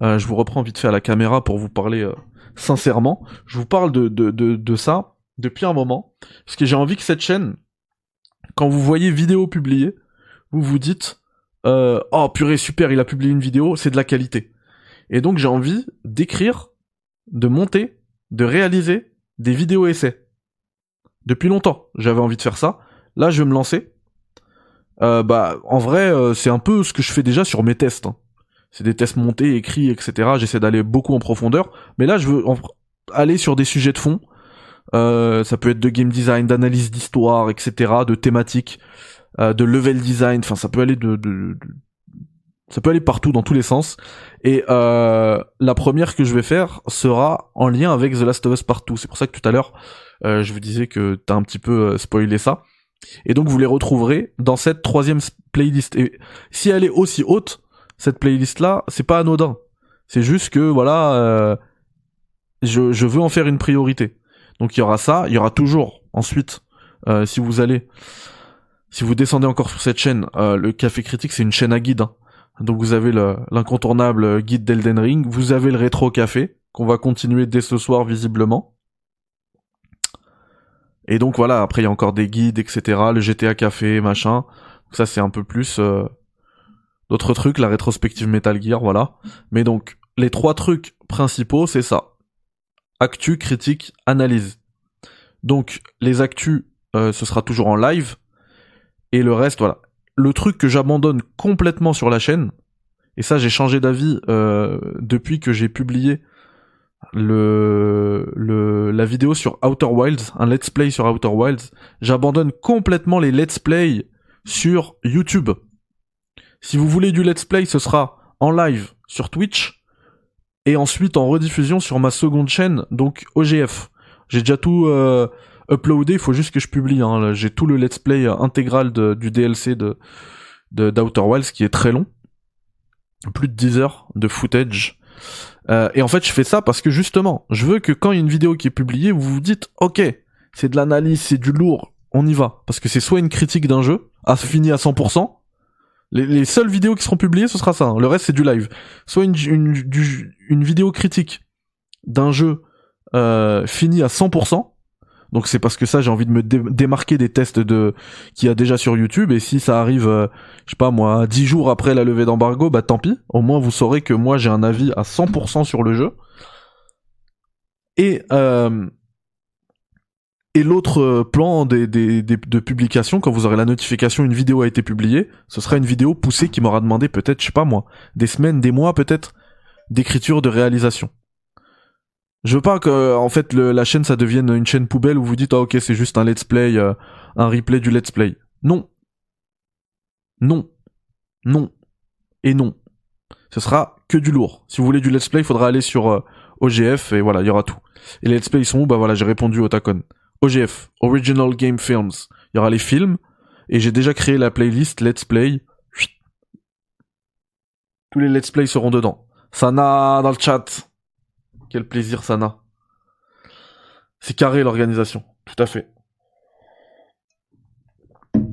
Euh, je vous reprends vite fait à la caméra pour vous parler euh, sincèrement. Je vous parle de, de, de, ça depuis un moment. Parce que j'ai envie que cette chaîne, quand vous voyez vidéo publiée, vous vous dites euh, Oh purée, super, il a publié une vidéo, c'est de la qualité. Et donc j'ai envie d'écrire, de monter, de réaliser des vidéos essais. Depuis longtemps, j'avais envie de faire ça. Là, je vais me lancer. Euh, bah, en vrai, euh, c'est un peu ce que je fais déjà sur mes tests. Hein. C'est des tests montés, écrits, etc. J'essaie d'aller beaucoup en profondeur. Mais là, je veux aller sur des sujets de fond. Euh, ça peut être de game design, d'analyse d'histoire, etc., de thématiques, de level design. Enfin, ça peut aller de, de, ça peut aller partout dans tous les sens. Et la première que je vais faire sera en lien avec The Last of Us Partout. C'est pour ça que tout à l'heure, je vous disais que t'as un petit peu spoilé ça. Et donc vous les retrouverez dans cette troisième playlist. Et si elle est aussi haute, cette playlist là, c'est pas anodin. C'est juste que voilà, euh, je, je, veux en faire une priorité. Donc il y aura ça, il y aura toujours ensuite, euh, si vous allez, si vous descendez encore sur cette chaîne, euh, le Café Critique c'est une chaîne à guide. Hein. Donc vous avez l'incontournable guide d'Elden Ring, vous avez le rétro café qu'on va continuer dès ce soir visiblement. Et donc voilà, après il y a encore des guides, etc. Le GTA Café, machin. ça c'est un peu plus euh, d'autres trucs, la rétrospective Metal Gear, voilà. Mais donc les trois trucs principaux, c'est ça. Actu, critique, analyse. Donc les actus, euh, ce sera toujours en live. Et le reste, voilà. Le truc que j'abandonne complètement sur la chaîne, et ça j'ai changé d'avis euh, depuis que j'ai publié le, le, la vidéo sur Outer Wilds, un let's play sur Outer Wilds, j'abandonne complètement les let's play sur YouTube. Si vous voulez du let's play, ce sera en live sur Twitch et ensuite en rediffusion sur ma seconde chaîne, donc OGF. J'ai déjà tout euh, uploadé, il faut juste que je publie. Hein. J'ai tout le let's play intégral du DLC d'Outer Wilds qui est très long, plus de 10 heures de footage. Euh, et en fait, je fais ça parce que justement, je veux que quand il y a une vidéo qui est publiée, vous vous dites, ok, c'est de l'analyse, c'est du lourd, on y va. Parce que c'est soit une critique d'un jeu, à fini à 100%, les, les, seules vidéos qui seront publiées, ce sera ça. Hein. Le reste, c'est du live. Soit une, vidéo critique d'un jeu euh, fini à 100%, donc c'est parce que ça j'ai envie de me démarquer des tests de qu'il y a déjà sur YouTube et si ça arrive euh, je sais pas moi 10 jours après la levée d'embargo bah tant pis au moins vous saurez que moi j'ai un avis à 100% sur le jeu et euh, et l'autre plan des, des, de publication, quand vous aurez la notification, une vidéo a été publiée, ce sera une vidéo poussée qui m'aura demandé peut-être, je sais pas moi, des semaines, des mois peut-être, d'écriture, de réalisation. Je veux pas que en fait la chaîne ça devienne une chaîne poubelle où vous dites ah ok c'est juste un let's play, euh, un replay du let's play. Non. Non. Non. Et non. Ce sera que du lourd. Si vous voulez du let's play, il faudra aller sur euh, OGF et voilà, il y aura tout. Et les let's play ils sont où? Bah voilà, j'ai répondu au Tacon. OGF, Original Game Films. Il y aura les films et j'ai déjà créé la playlist let's play. Tous les let's play seront dedans. Sana dans le chat. Quel plaisir Sana. C'est carré l'organisation, tout à fait.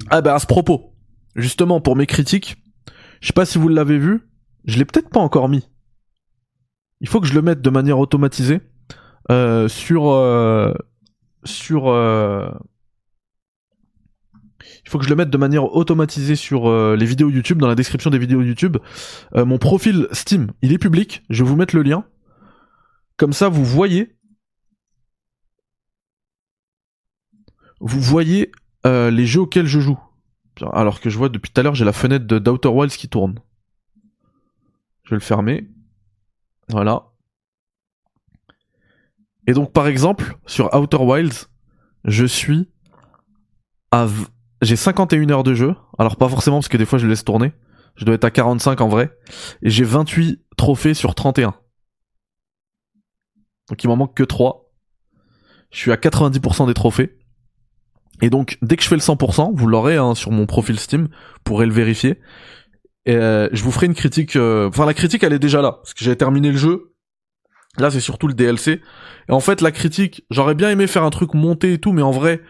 Ah bah à ce propos, justement pour mes critiques, je sais pas si vous l'avez vu, je l'ai peut-être pas encore mis. Il faut que je le mette de manière automatisée euh, sur euh, sur euh, il faut que je le mette de manière automatisée sur les vidéos YouTube dans la description des vidéos YouTube. Mon profil Steam, il est public, je vais vous mettre le lien. Comme ça vous voyez vous voyez euh, les jeux auxquels je joue. Alors que je vois depuis tout à l'heure, j'ai la fenêtre d'Outer Wilds qui tourne. Je vais le fermer. Voilà. Et donc, par exemple, sur Outer Wilds, je suis à... J'ai 51 heures de jeu. Alors, pas forcément, parce que des fois, je le laisse tourner. Je dois être à 45 en vrai. Et j'ai 28 trophées sur 31. Donc, il m'en manque que 3. Je suis à 90% des trophées. Et donc, dès que je fais le 100%, vous l'aurez hein, sur mon profil Steam, vous pourrez le vérifier. Et euh, je vous ferai une critique. euh, Enfin, la critique, elle est déjà là, parce que j'ai terminé le jeu. Là, c'est surtout le DLC. Et en fait, la critique, j'aurais bien aimé faire un truc monté et tout, mais en vrai,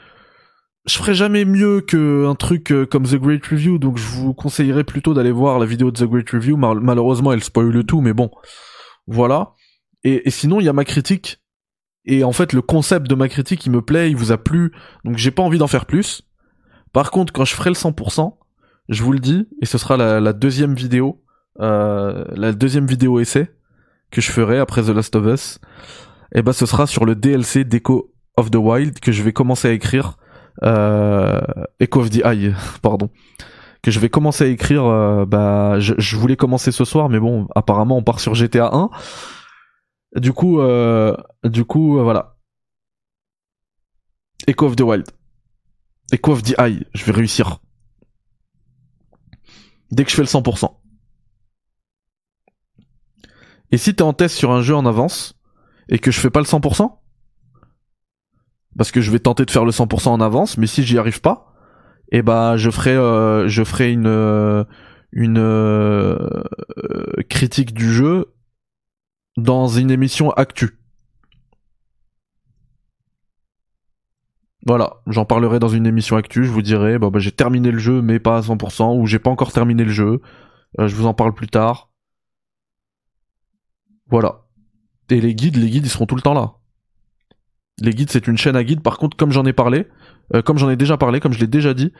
je ferais jamais mieux qu'un truc euh, comme The Great Review. Donc, je vous conseillerais plutôt d'aller voir la vidéo de The Great Review. Mal- malheureusement, elle spoil le tout, mais bon, voilà. Et, et sinon, il y a ma critique. Et en fait, le concept de ma critique, il me plaît, il vous a plu, donc j'ai pas envie d'en faire plus. Par contre, quand je ferai le 100%, je vous le dis, et ce sera la, deuxième vidéo, euh, la deuxième vidéo essai que je ferai après The Last of Us, et ben ce sera sur le DLC d'Echo of the Wild que je vais commencer à écrire, euh, Echo of the Eye, pardon, que je vais commencer à écrire. euh, bah, je, je voulais commencer ce soir, mais bon, apparemment on part sur GTA 1. Du coup, euh, du coup, euh, voilà. Echo of the Wild. Echo of the Eye. Je vais réussir. Dès que je fais le 100%. Et si t'es en test sur un jeu en avance, et que je fais pas le 100%, parce que je vais tenter de faire le 100% en avance, mais si j'y arrive pas, et bah je ferai, euh, je ferai une, une critique du jeu dans une émission actu. Voilà, j'en parlerai dans une émission actu, je vous dirai, bah, bah, j'ai terminé le jeu mais pas à 100%, ou j'ai pas encore terminé le jeu, Euh, je vous en parle plus tard. Voilà. Et les guides, les guides ils seront tout le temps là. Les guides c'est une chaîne à guides, par contre comme j'en ai parlé, euh, comme j'en ai déjà parlé, comme je l'ai déjà dit,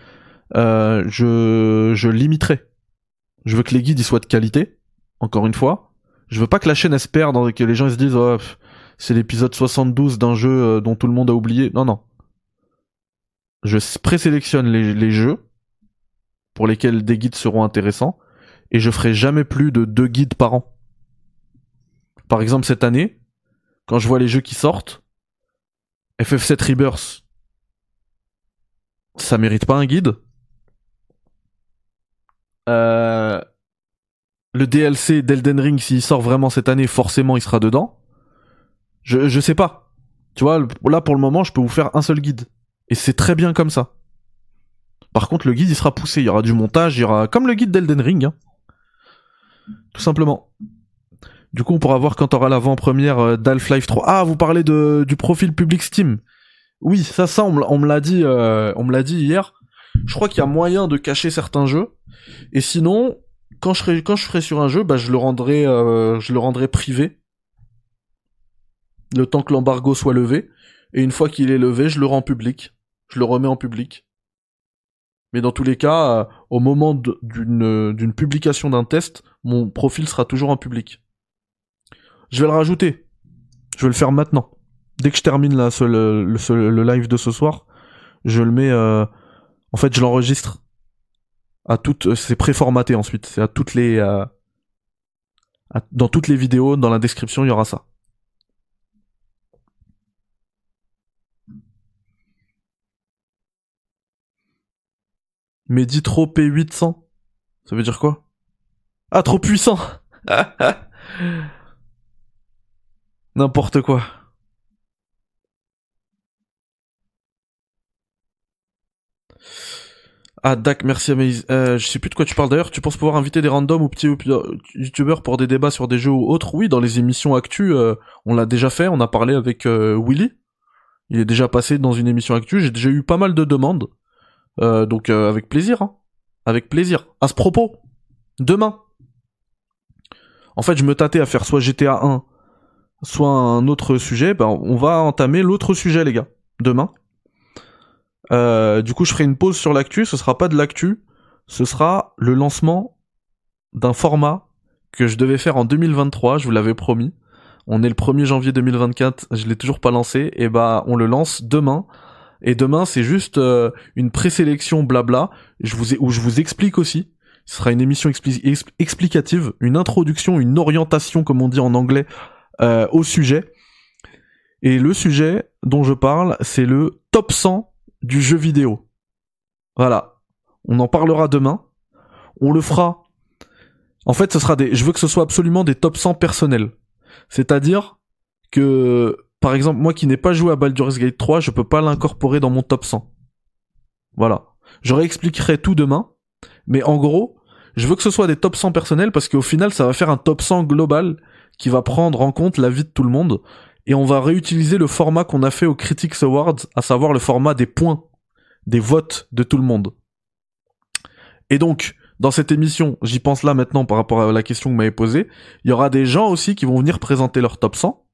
euh, je, je limiterai. Je veux que les guides ils soient de qualité, encore une fois, je veux pas que la chaîne se perde, hein, que les gens se disent oh, c'est l'épisode 72 d'un jeu euh, dont tout le monde a oublié. Non, non. Je présélectionne les, les jeux pour lesquels des guides seront intéressants et je ferai jamais plus de deux guides par an. Par exemple, cette année, quand je vois les jeux qui sortent, FF7 Rebirth, ça mérite pas un guide? Euh, le DLC d'Elden Ring, s'il sort vraiment cette année, forcément il sera dedans. Je, je sais pas. Tu vois, là pour le moment, je peux vous faire un seul guide. Et c'est très bien comme ça. Par contre, le guide il sera poussé. Il y aura du montage, il y aura comme le guide d'Elden Ring. hein. Tout simplement. Du coup, on pourra voir quand aura l'avant-première euh, d'Half-Life 3. Ah, vous parlez de, du profil public Steam. Oui, ça, ça, on me l'a dit, euh, on me l'a dit hier. Je crois qu'il y a moyen de cacher certains jeux. Et sinon, quand je ferai sur un jeu, bah, je le rendrai, euh, je le rendrai privé. Le temps que l'embargo soit levé. Et une fois qu'il est levé, je le rends public. Je le remets en public. Mais dans tous les cas, euh, au moment d'une publication d'un test, mon profil sera toujours en public. Je vais le rajouter. Je vais le faire maintenant. Dès que je termine le live de ce soir, je le mets. euh, En fait, je l'enregistre. À toutes, c'est préformaté ensuite. C'est à toutes les. euh, Dans toutes les vidéos, dans la description, il y aura ça. Mais dit trop P800. Ça veut dire quoi? Ah, trop puissant N'importe quoi. Ah, Dak, merci Amaze. Euh, je sais plus de quoi tu parles d'ailleurs. Tu penses pouvoir inviter des randoms ou petits youtubeurs pour des débats sur des jeux ou autres? Oui, dans les émissions actu, euh, on l'a déjà fait. On a parlé avec euh, Willy. Il est déjà passé dans une émission actu. J'ai déjà eu pas mal de demandes. Euh, donc avec plaisir. Hein. Avec plaisir. À ce propos, demain. En fait, je me tâtais à faire soit GTA 1, soit un autre sujet. Ben, on va entamer l'autre sujet, les gars. Demain. Euh, du coup, je ferai une pause sur l'actu. Ce sera pas de l'actu, ce sera le lancement d'un format que je devais faire en 2023. Je vous l'avais promis. On est le 1er janvier 2024. Je l'ai toujours pas lancé. Et bah, on le lance demain. Et demain, c'est juste euh, une présélection blabla. Je vous où je vous explique aussi. Ce sera une émission explicative, une introduction, une orientation, comme on dit en anglais, euh, au sujet. Et le sujet dont je parle, c'est le top 100 du jeu vidéo. Voilà. On en parlera demain. On le fera. En fait, ce sera des, je veux que ce soit absolument des top 100 personnels. C'est-à-dire que, par exemple, moi qui n'ai pas joué à Baldur's Gate 3, je peux pas l'incorporer dans mon top 100. Voilà. Je réexpliquerai tout demain. Mais en gros, je veux que ce soit des top 100 personnels parce qu'au final, ça va faire un top 100 global qui va prendre en compte la vie de tout le monde et on va réutiliser le format qu'on a fait au Critics Awards, à savoir le format des points, des votes de tout le monde. Et donc, dans cette émission, j'y pense là maintenant par rapport à la question que vous m'avez posée, il y aura des gens aussi qui vont venir présenter leur top 100.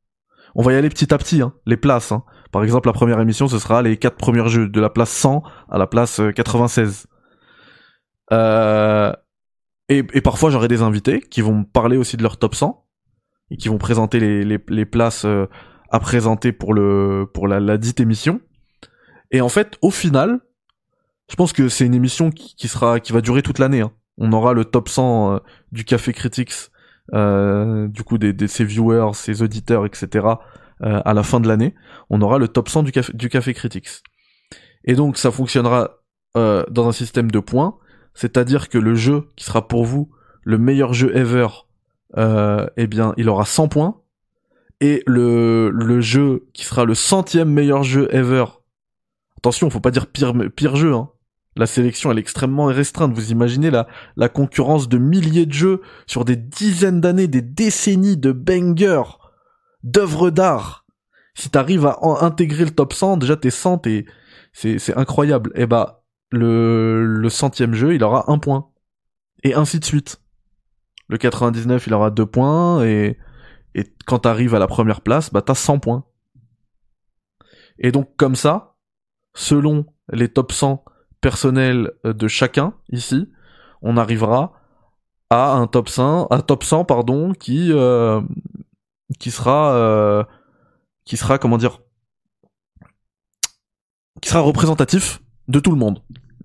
On va y aller petit à petit, hein, les places. Hein. Par exemple, la première émission, ce sera les quatre premiers jeux, de la place 100 à la place 96. Euh, euh, et, et parfois, j'aurai des invités qui vont me parler aussi de leur top 100 et qui vont présenter les, les, les places euh, à présenter pour le pour la, la, dite émission. Et en fait, au final, je pense que c'est une émission qui, qui, sera qui va durer toute l'année. Hein. On aura le top 100 euh, du Café Critics, euh, du coup des, des ses viewers, ses auditeurs, etc. Euh, à la fin de l'année, on aura le top 100 du Café, du Café Critics. Et donc ça fonctionnera dans un système de points, c'est-à-dire que le jeu qui sera pour vous le meilleur jeu ever euh, eh bien, il aura 100 points. Et le, le jeu qui sera le centième meilleur jeu ever. Attention, faut pas dire pire, pire jeu, hein. La sélection, elle est extrêmement restreinte. Vous imaginez la, la concurrence de milliers de jeux sur des dizaines d'années, des décennies de bangers, d'œuvres d'art. Si t'arrives à intégrer le top 100, déjà t'es 100, t'es, c'est, c'est incroyable. Et eh bah, le, le centième jeu, il aura un point. Et ainsi de suite. Le 99, il aura 2 points, et, et quand t'arrives à la première place, bah t'as 100 points. Et donc comme ça, selon les top 100 personnels de chacun ici, on arrivera à un top 100, un top 100 pardon, qui euh, qui sera euh, qui sera comment dire qui sera représentatif de tout le monde.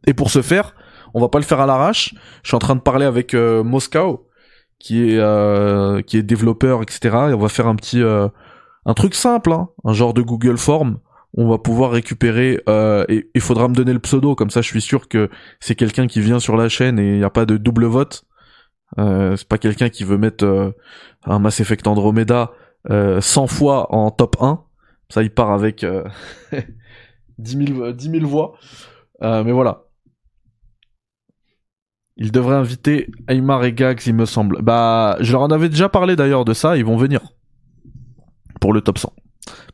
Et pour ce faire, on va pas le faire à l'arrache. Je suis en train de parler avec euh, Moscow qui est euh, qui est développeur, etc. Et on va faire un petit euh, un truc simple, hein, un genre de Google Form. On va pouvoir récupérer euh, et il faudra me donner le pseudo comme ça. Je suis sûr que c'est quelqu'un qui vient sur la chaîne et il n'y a pas de double vote. Euh, c'est pas quelqu'un qui veut mettre un Mass Effect Andromeda 100 fois en top 1. Ça, il part avec 10 000, 10 000 voix. mais voilà, il devrait inviter Aymar et Gags, il me semble. Bah, je leur en avais déjà parlé d'ailleurs de ça, ils vont venir. Pour le top 100.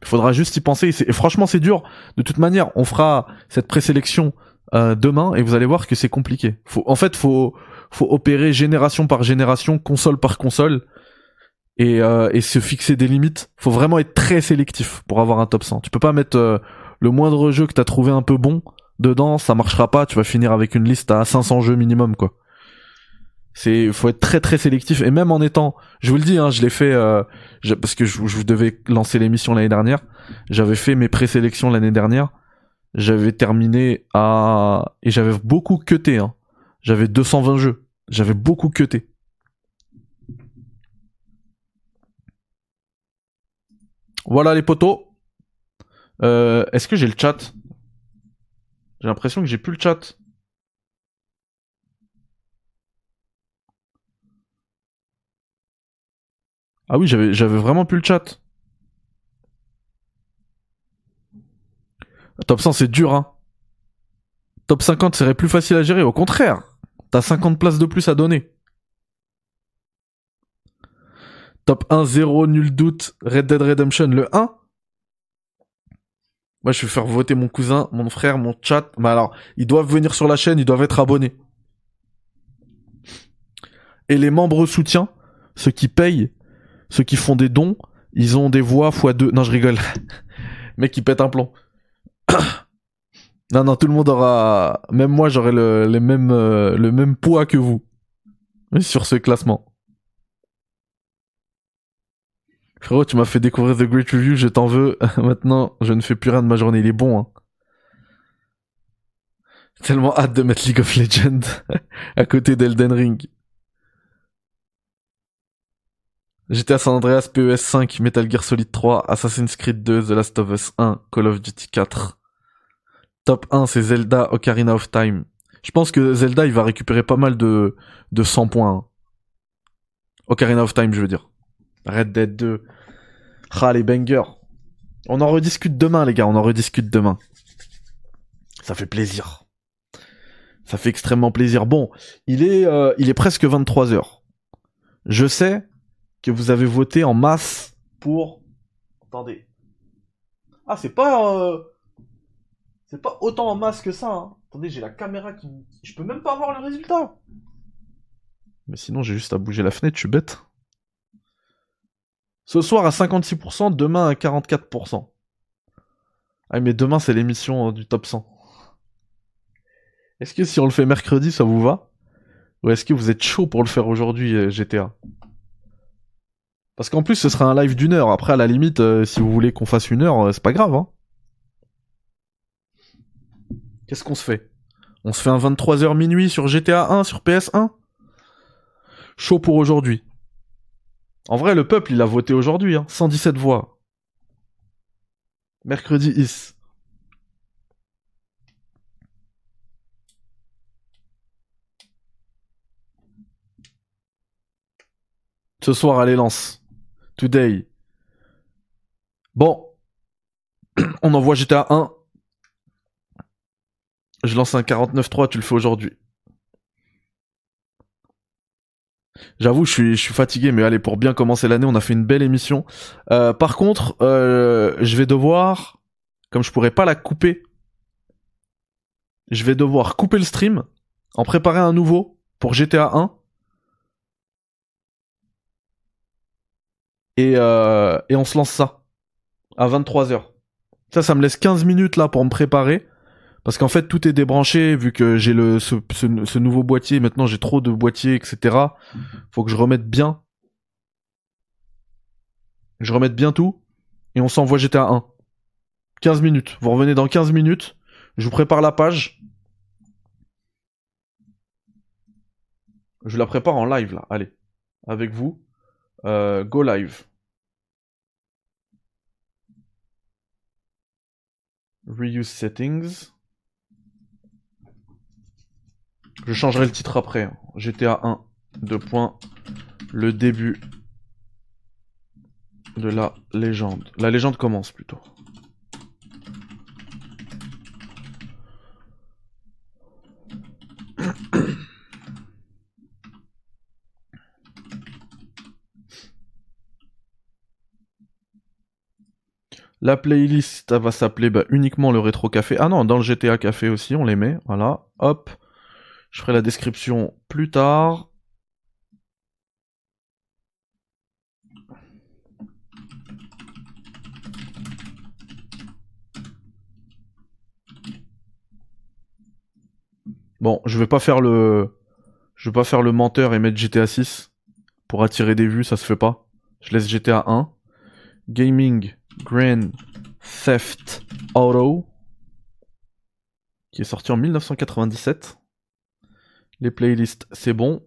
Il faudra juste y penser. Et, franchement, c'est dur. De toute manière, on fera cette présélection euh, demain et vous allez voir que c'est compliqué. Faut, en fait, faut, faut opérer génération par génération, console par console. Et, euh, et se fixer des limites. Faut vraiment être très sélectif pour avoir un top 100. Tu peux pas mettre euh, le moindre jeu que t'as trouvé un peu bon dedans, ça marchera pas, tu vas finir avec une liste à 500 jeux minimum, quoi. C'est, faut être très très sélectif et même en étant, je vous le dis, hein, je l'ai fait euh, parce que je, je, devais lancer l'émission l'année dernière. J'avais fait mes présélections l'année dernière. J'avais terminé à et j'avais beaucoup cuté. Hein. J'avais 220 jeux. J'avais beaucoup cuté. Voilà les potos. Euh, Est-ce que j'ai le chat? J'ai l'impression que j'ai plus le chat. Ah oui, j'avais, vraiment plus le chat. Top 100, c'est dur, hein. Top 50 serait plus facile à gérer. Au contraire, t'as 50 places de plus à donner. Top 1, 0, nul doute. Red Dead Redemption, le 1. Moi, je vais faire voter mon cousin, mon frère, mon chat. Mais alors, ils doivent venir sur la chaîne, ils doivent être abonnés. Et les membres soutiens, ceux qui payent, ceux qui font des dons, ils ont des voix x 2. Non, je rigole. Mec, qui pète un plomb. non, non, tout le monde aura. Même moi, j'aurai le, euh, le même poids que vous sur ce classement. Frérot, tu m'as fait découvrir The Great Review, je t'en veux. Maintenant, je ne fais plus rien de ma journée. Il est bon, hein. Tellement hâte de mettre League of Legends à côté d'Elden Ring. À San Andreas, PES 5, Metal Gear Solid 3, Assassin's Creed 2, The Last of Us 1, Call of Duty 4. Top 1, c'est Zelda Ocarina of Time. Je pense que Zelda, il va récupérer pas mal de, de 100 points. Hein. Ocarina of Time, je veux dire. Red Dead 2. Ah, les bangers. On en rediscute demain, les gars, on en rediscute demain. Ça fait plaisir. Ça fait extrêmement plaisir. Bon, il est, euh, il est presque 23 heures. Je sais que vous avez voté en masse pour. Attendez. Ah, c'est pas. Euh, c'est pas autant en masse que ça. Hein. Attendez, j'ai la caméra qui. Je peux même pas voir le résultat. Mais sinon, j'ai juste à bouger la fenêtre, je suis bête. Ce soir à 56%, demain à 44%. Ah mais demain c'est l'émission euh, du top 100. Est-ce que si on le fait mercredi ça vous va? Ou est-ce que vous êtes chaud pour le faire aujourd'hui euh, GTA Parce qu'en plus ce sera un live d'une heure. Après à la limite euh, si vous voulez qu'on fasse une heure c'est pas grave. Hein Qu'est-ce qu'on se fait? On se fait un 23h minuit sur GTA 1 sur PS1 Chaud pour aujourd'hui. En vrai, le peuple, il a voté aujourd'hui, hein. 117 voix. Mercredi is. Ce soir, allez, lance. Today. Bon. On envoie GTA 1. Je lance un 49.3, tu le fais aujourd'hui. J'avoue, je suis, je suis fatigué, mais allez, pour bien commencer l'année, on a fait une belle émission. Euh, par contre, euh, je vais devoir, comme je pourrais pas la couper, je vais devoir couper le stream, en préparer un nouveau pour GTA 1. Et, euh, et on se lance ça à 23h. Ça, ça me laisse 15 minutes là pour me préparer. Parce qu'en fait, tout est débranché, vu que j'ai le ce, nouveau boîtier, maintenant j'ai trop de boîtiers, etc. Faut que je remette bien. Je remette bien tout, et on s'envoie GTA 1. 15 minutes. Vous revenez dans 15 minutes, je vous prépare la page. Je la prépare en live, là, allez. Avec vous. Euh, go live. Reuse settings. Je changerai le titre après. GTA 1, 2 points. Le début de la légende. La légende commence plutôt. La playlist va s'appeler bah, uniquement le rétro café. Ah non, dans le GTA café aussi, on les met. Voilà, hop. Je ferai la description plus tard. Bon, je vais pas faire le je vais pas faire le menteur et mettre GTA 6 pour attirer des vues, ça se fait pas. Je laisse GTA 1. Gaming Grand Theft Auto qui est sorti en 1997. Les playlists, c'est bon.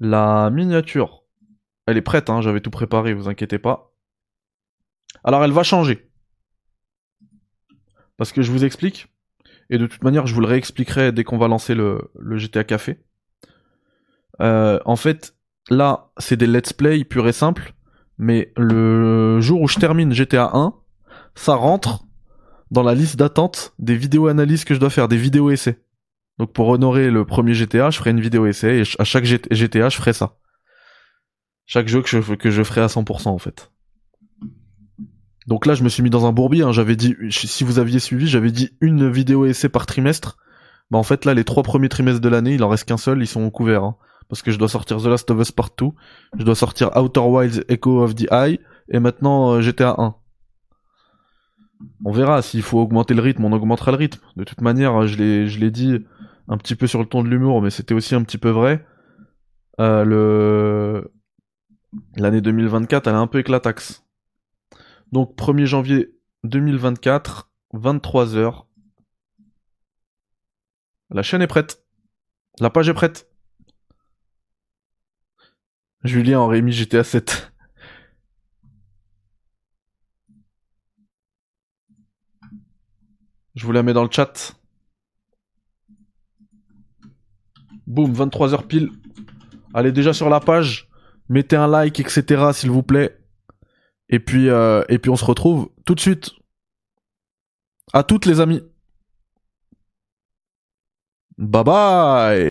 La miniature, elle est prête, hein, j'avais tout préparé, vous inquiétez pas. Alors elle va changer. Parce que je vous explique, et de toute manière je vous le réexpliquerai dès qu'on va lancer le, GTA Café. Euh, en fait, là, c'est des let's play pur et simple. Mais le jour où je termine GTA 1, ça rentre dans la liste d'attente des vidéos analyses que je dois faire, des vidéos essais. Donc pour honorer le premier GTA, je ferai une vidéo essai et à chaque GTA, je ferai ça. Chaque jeu que je, que je ferai à 100% en fait. Donc là, je me suis mis dans un bourbier. Hein. J'avais dit, si vous aviez suivi, j'avais dit une vidéo essai par trimestre. Bah en fait là, les trois premiers trimestres de l'année, il en reste qu'un seul, ils sont couverts. Hein. Parce que je dois sortir The Last of Us Part 2, je dois sortir Outer Wilds Echo of the Eye, et maintenant euh, GTA 1. On verra s'il faut augmenter le rythme, on augmentera le rythme. De toute manière, je l'ai, dit un petit peu sur le ton de l'humour, mais c'était aussi un petit peu vrai. Euh, le l'année 2024, elle a un peu éclataxe. Donc 1er janvier 2024, 23h. La chaîne est prête. La page est prête. Julien aurait mis GTA 7. Je vous la mets dans le chat. Boum, 23h pile. Allez déjà sur la page. Mettez un like, etc. s'il vous plaît. Et puis, euh, et puis on se retrouve tout de suite. À toutes les amis. Bye bye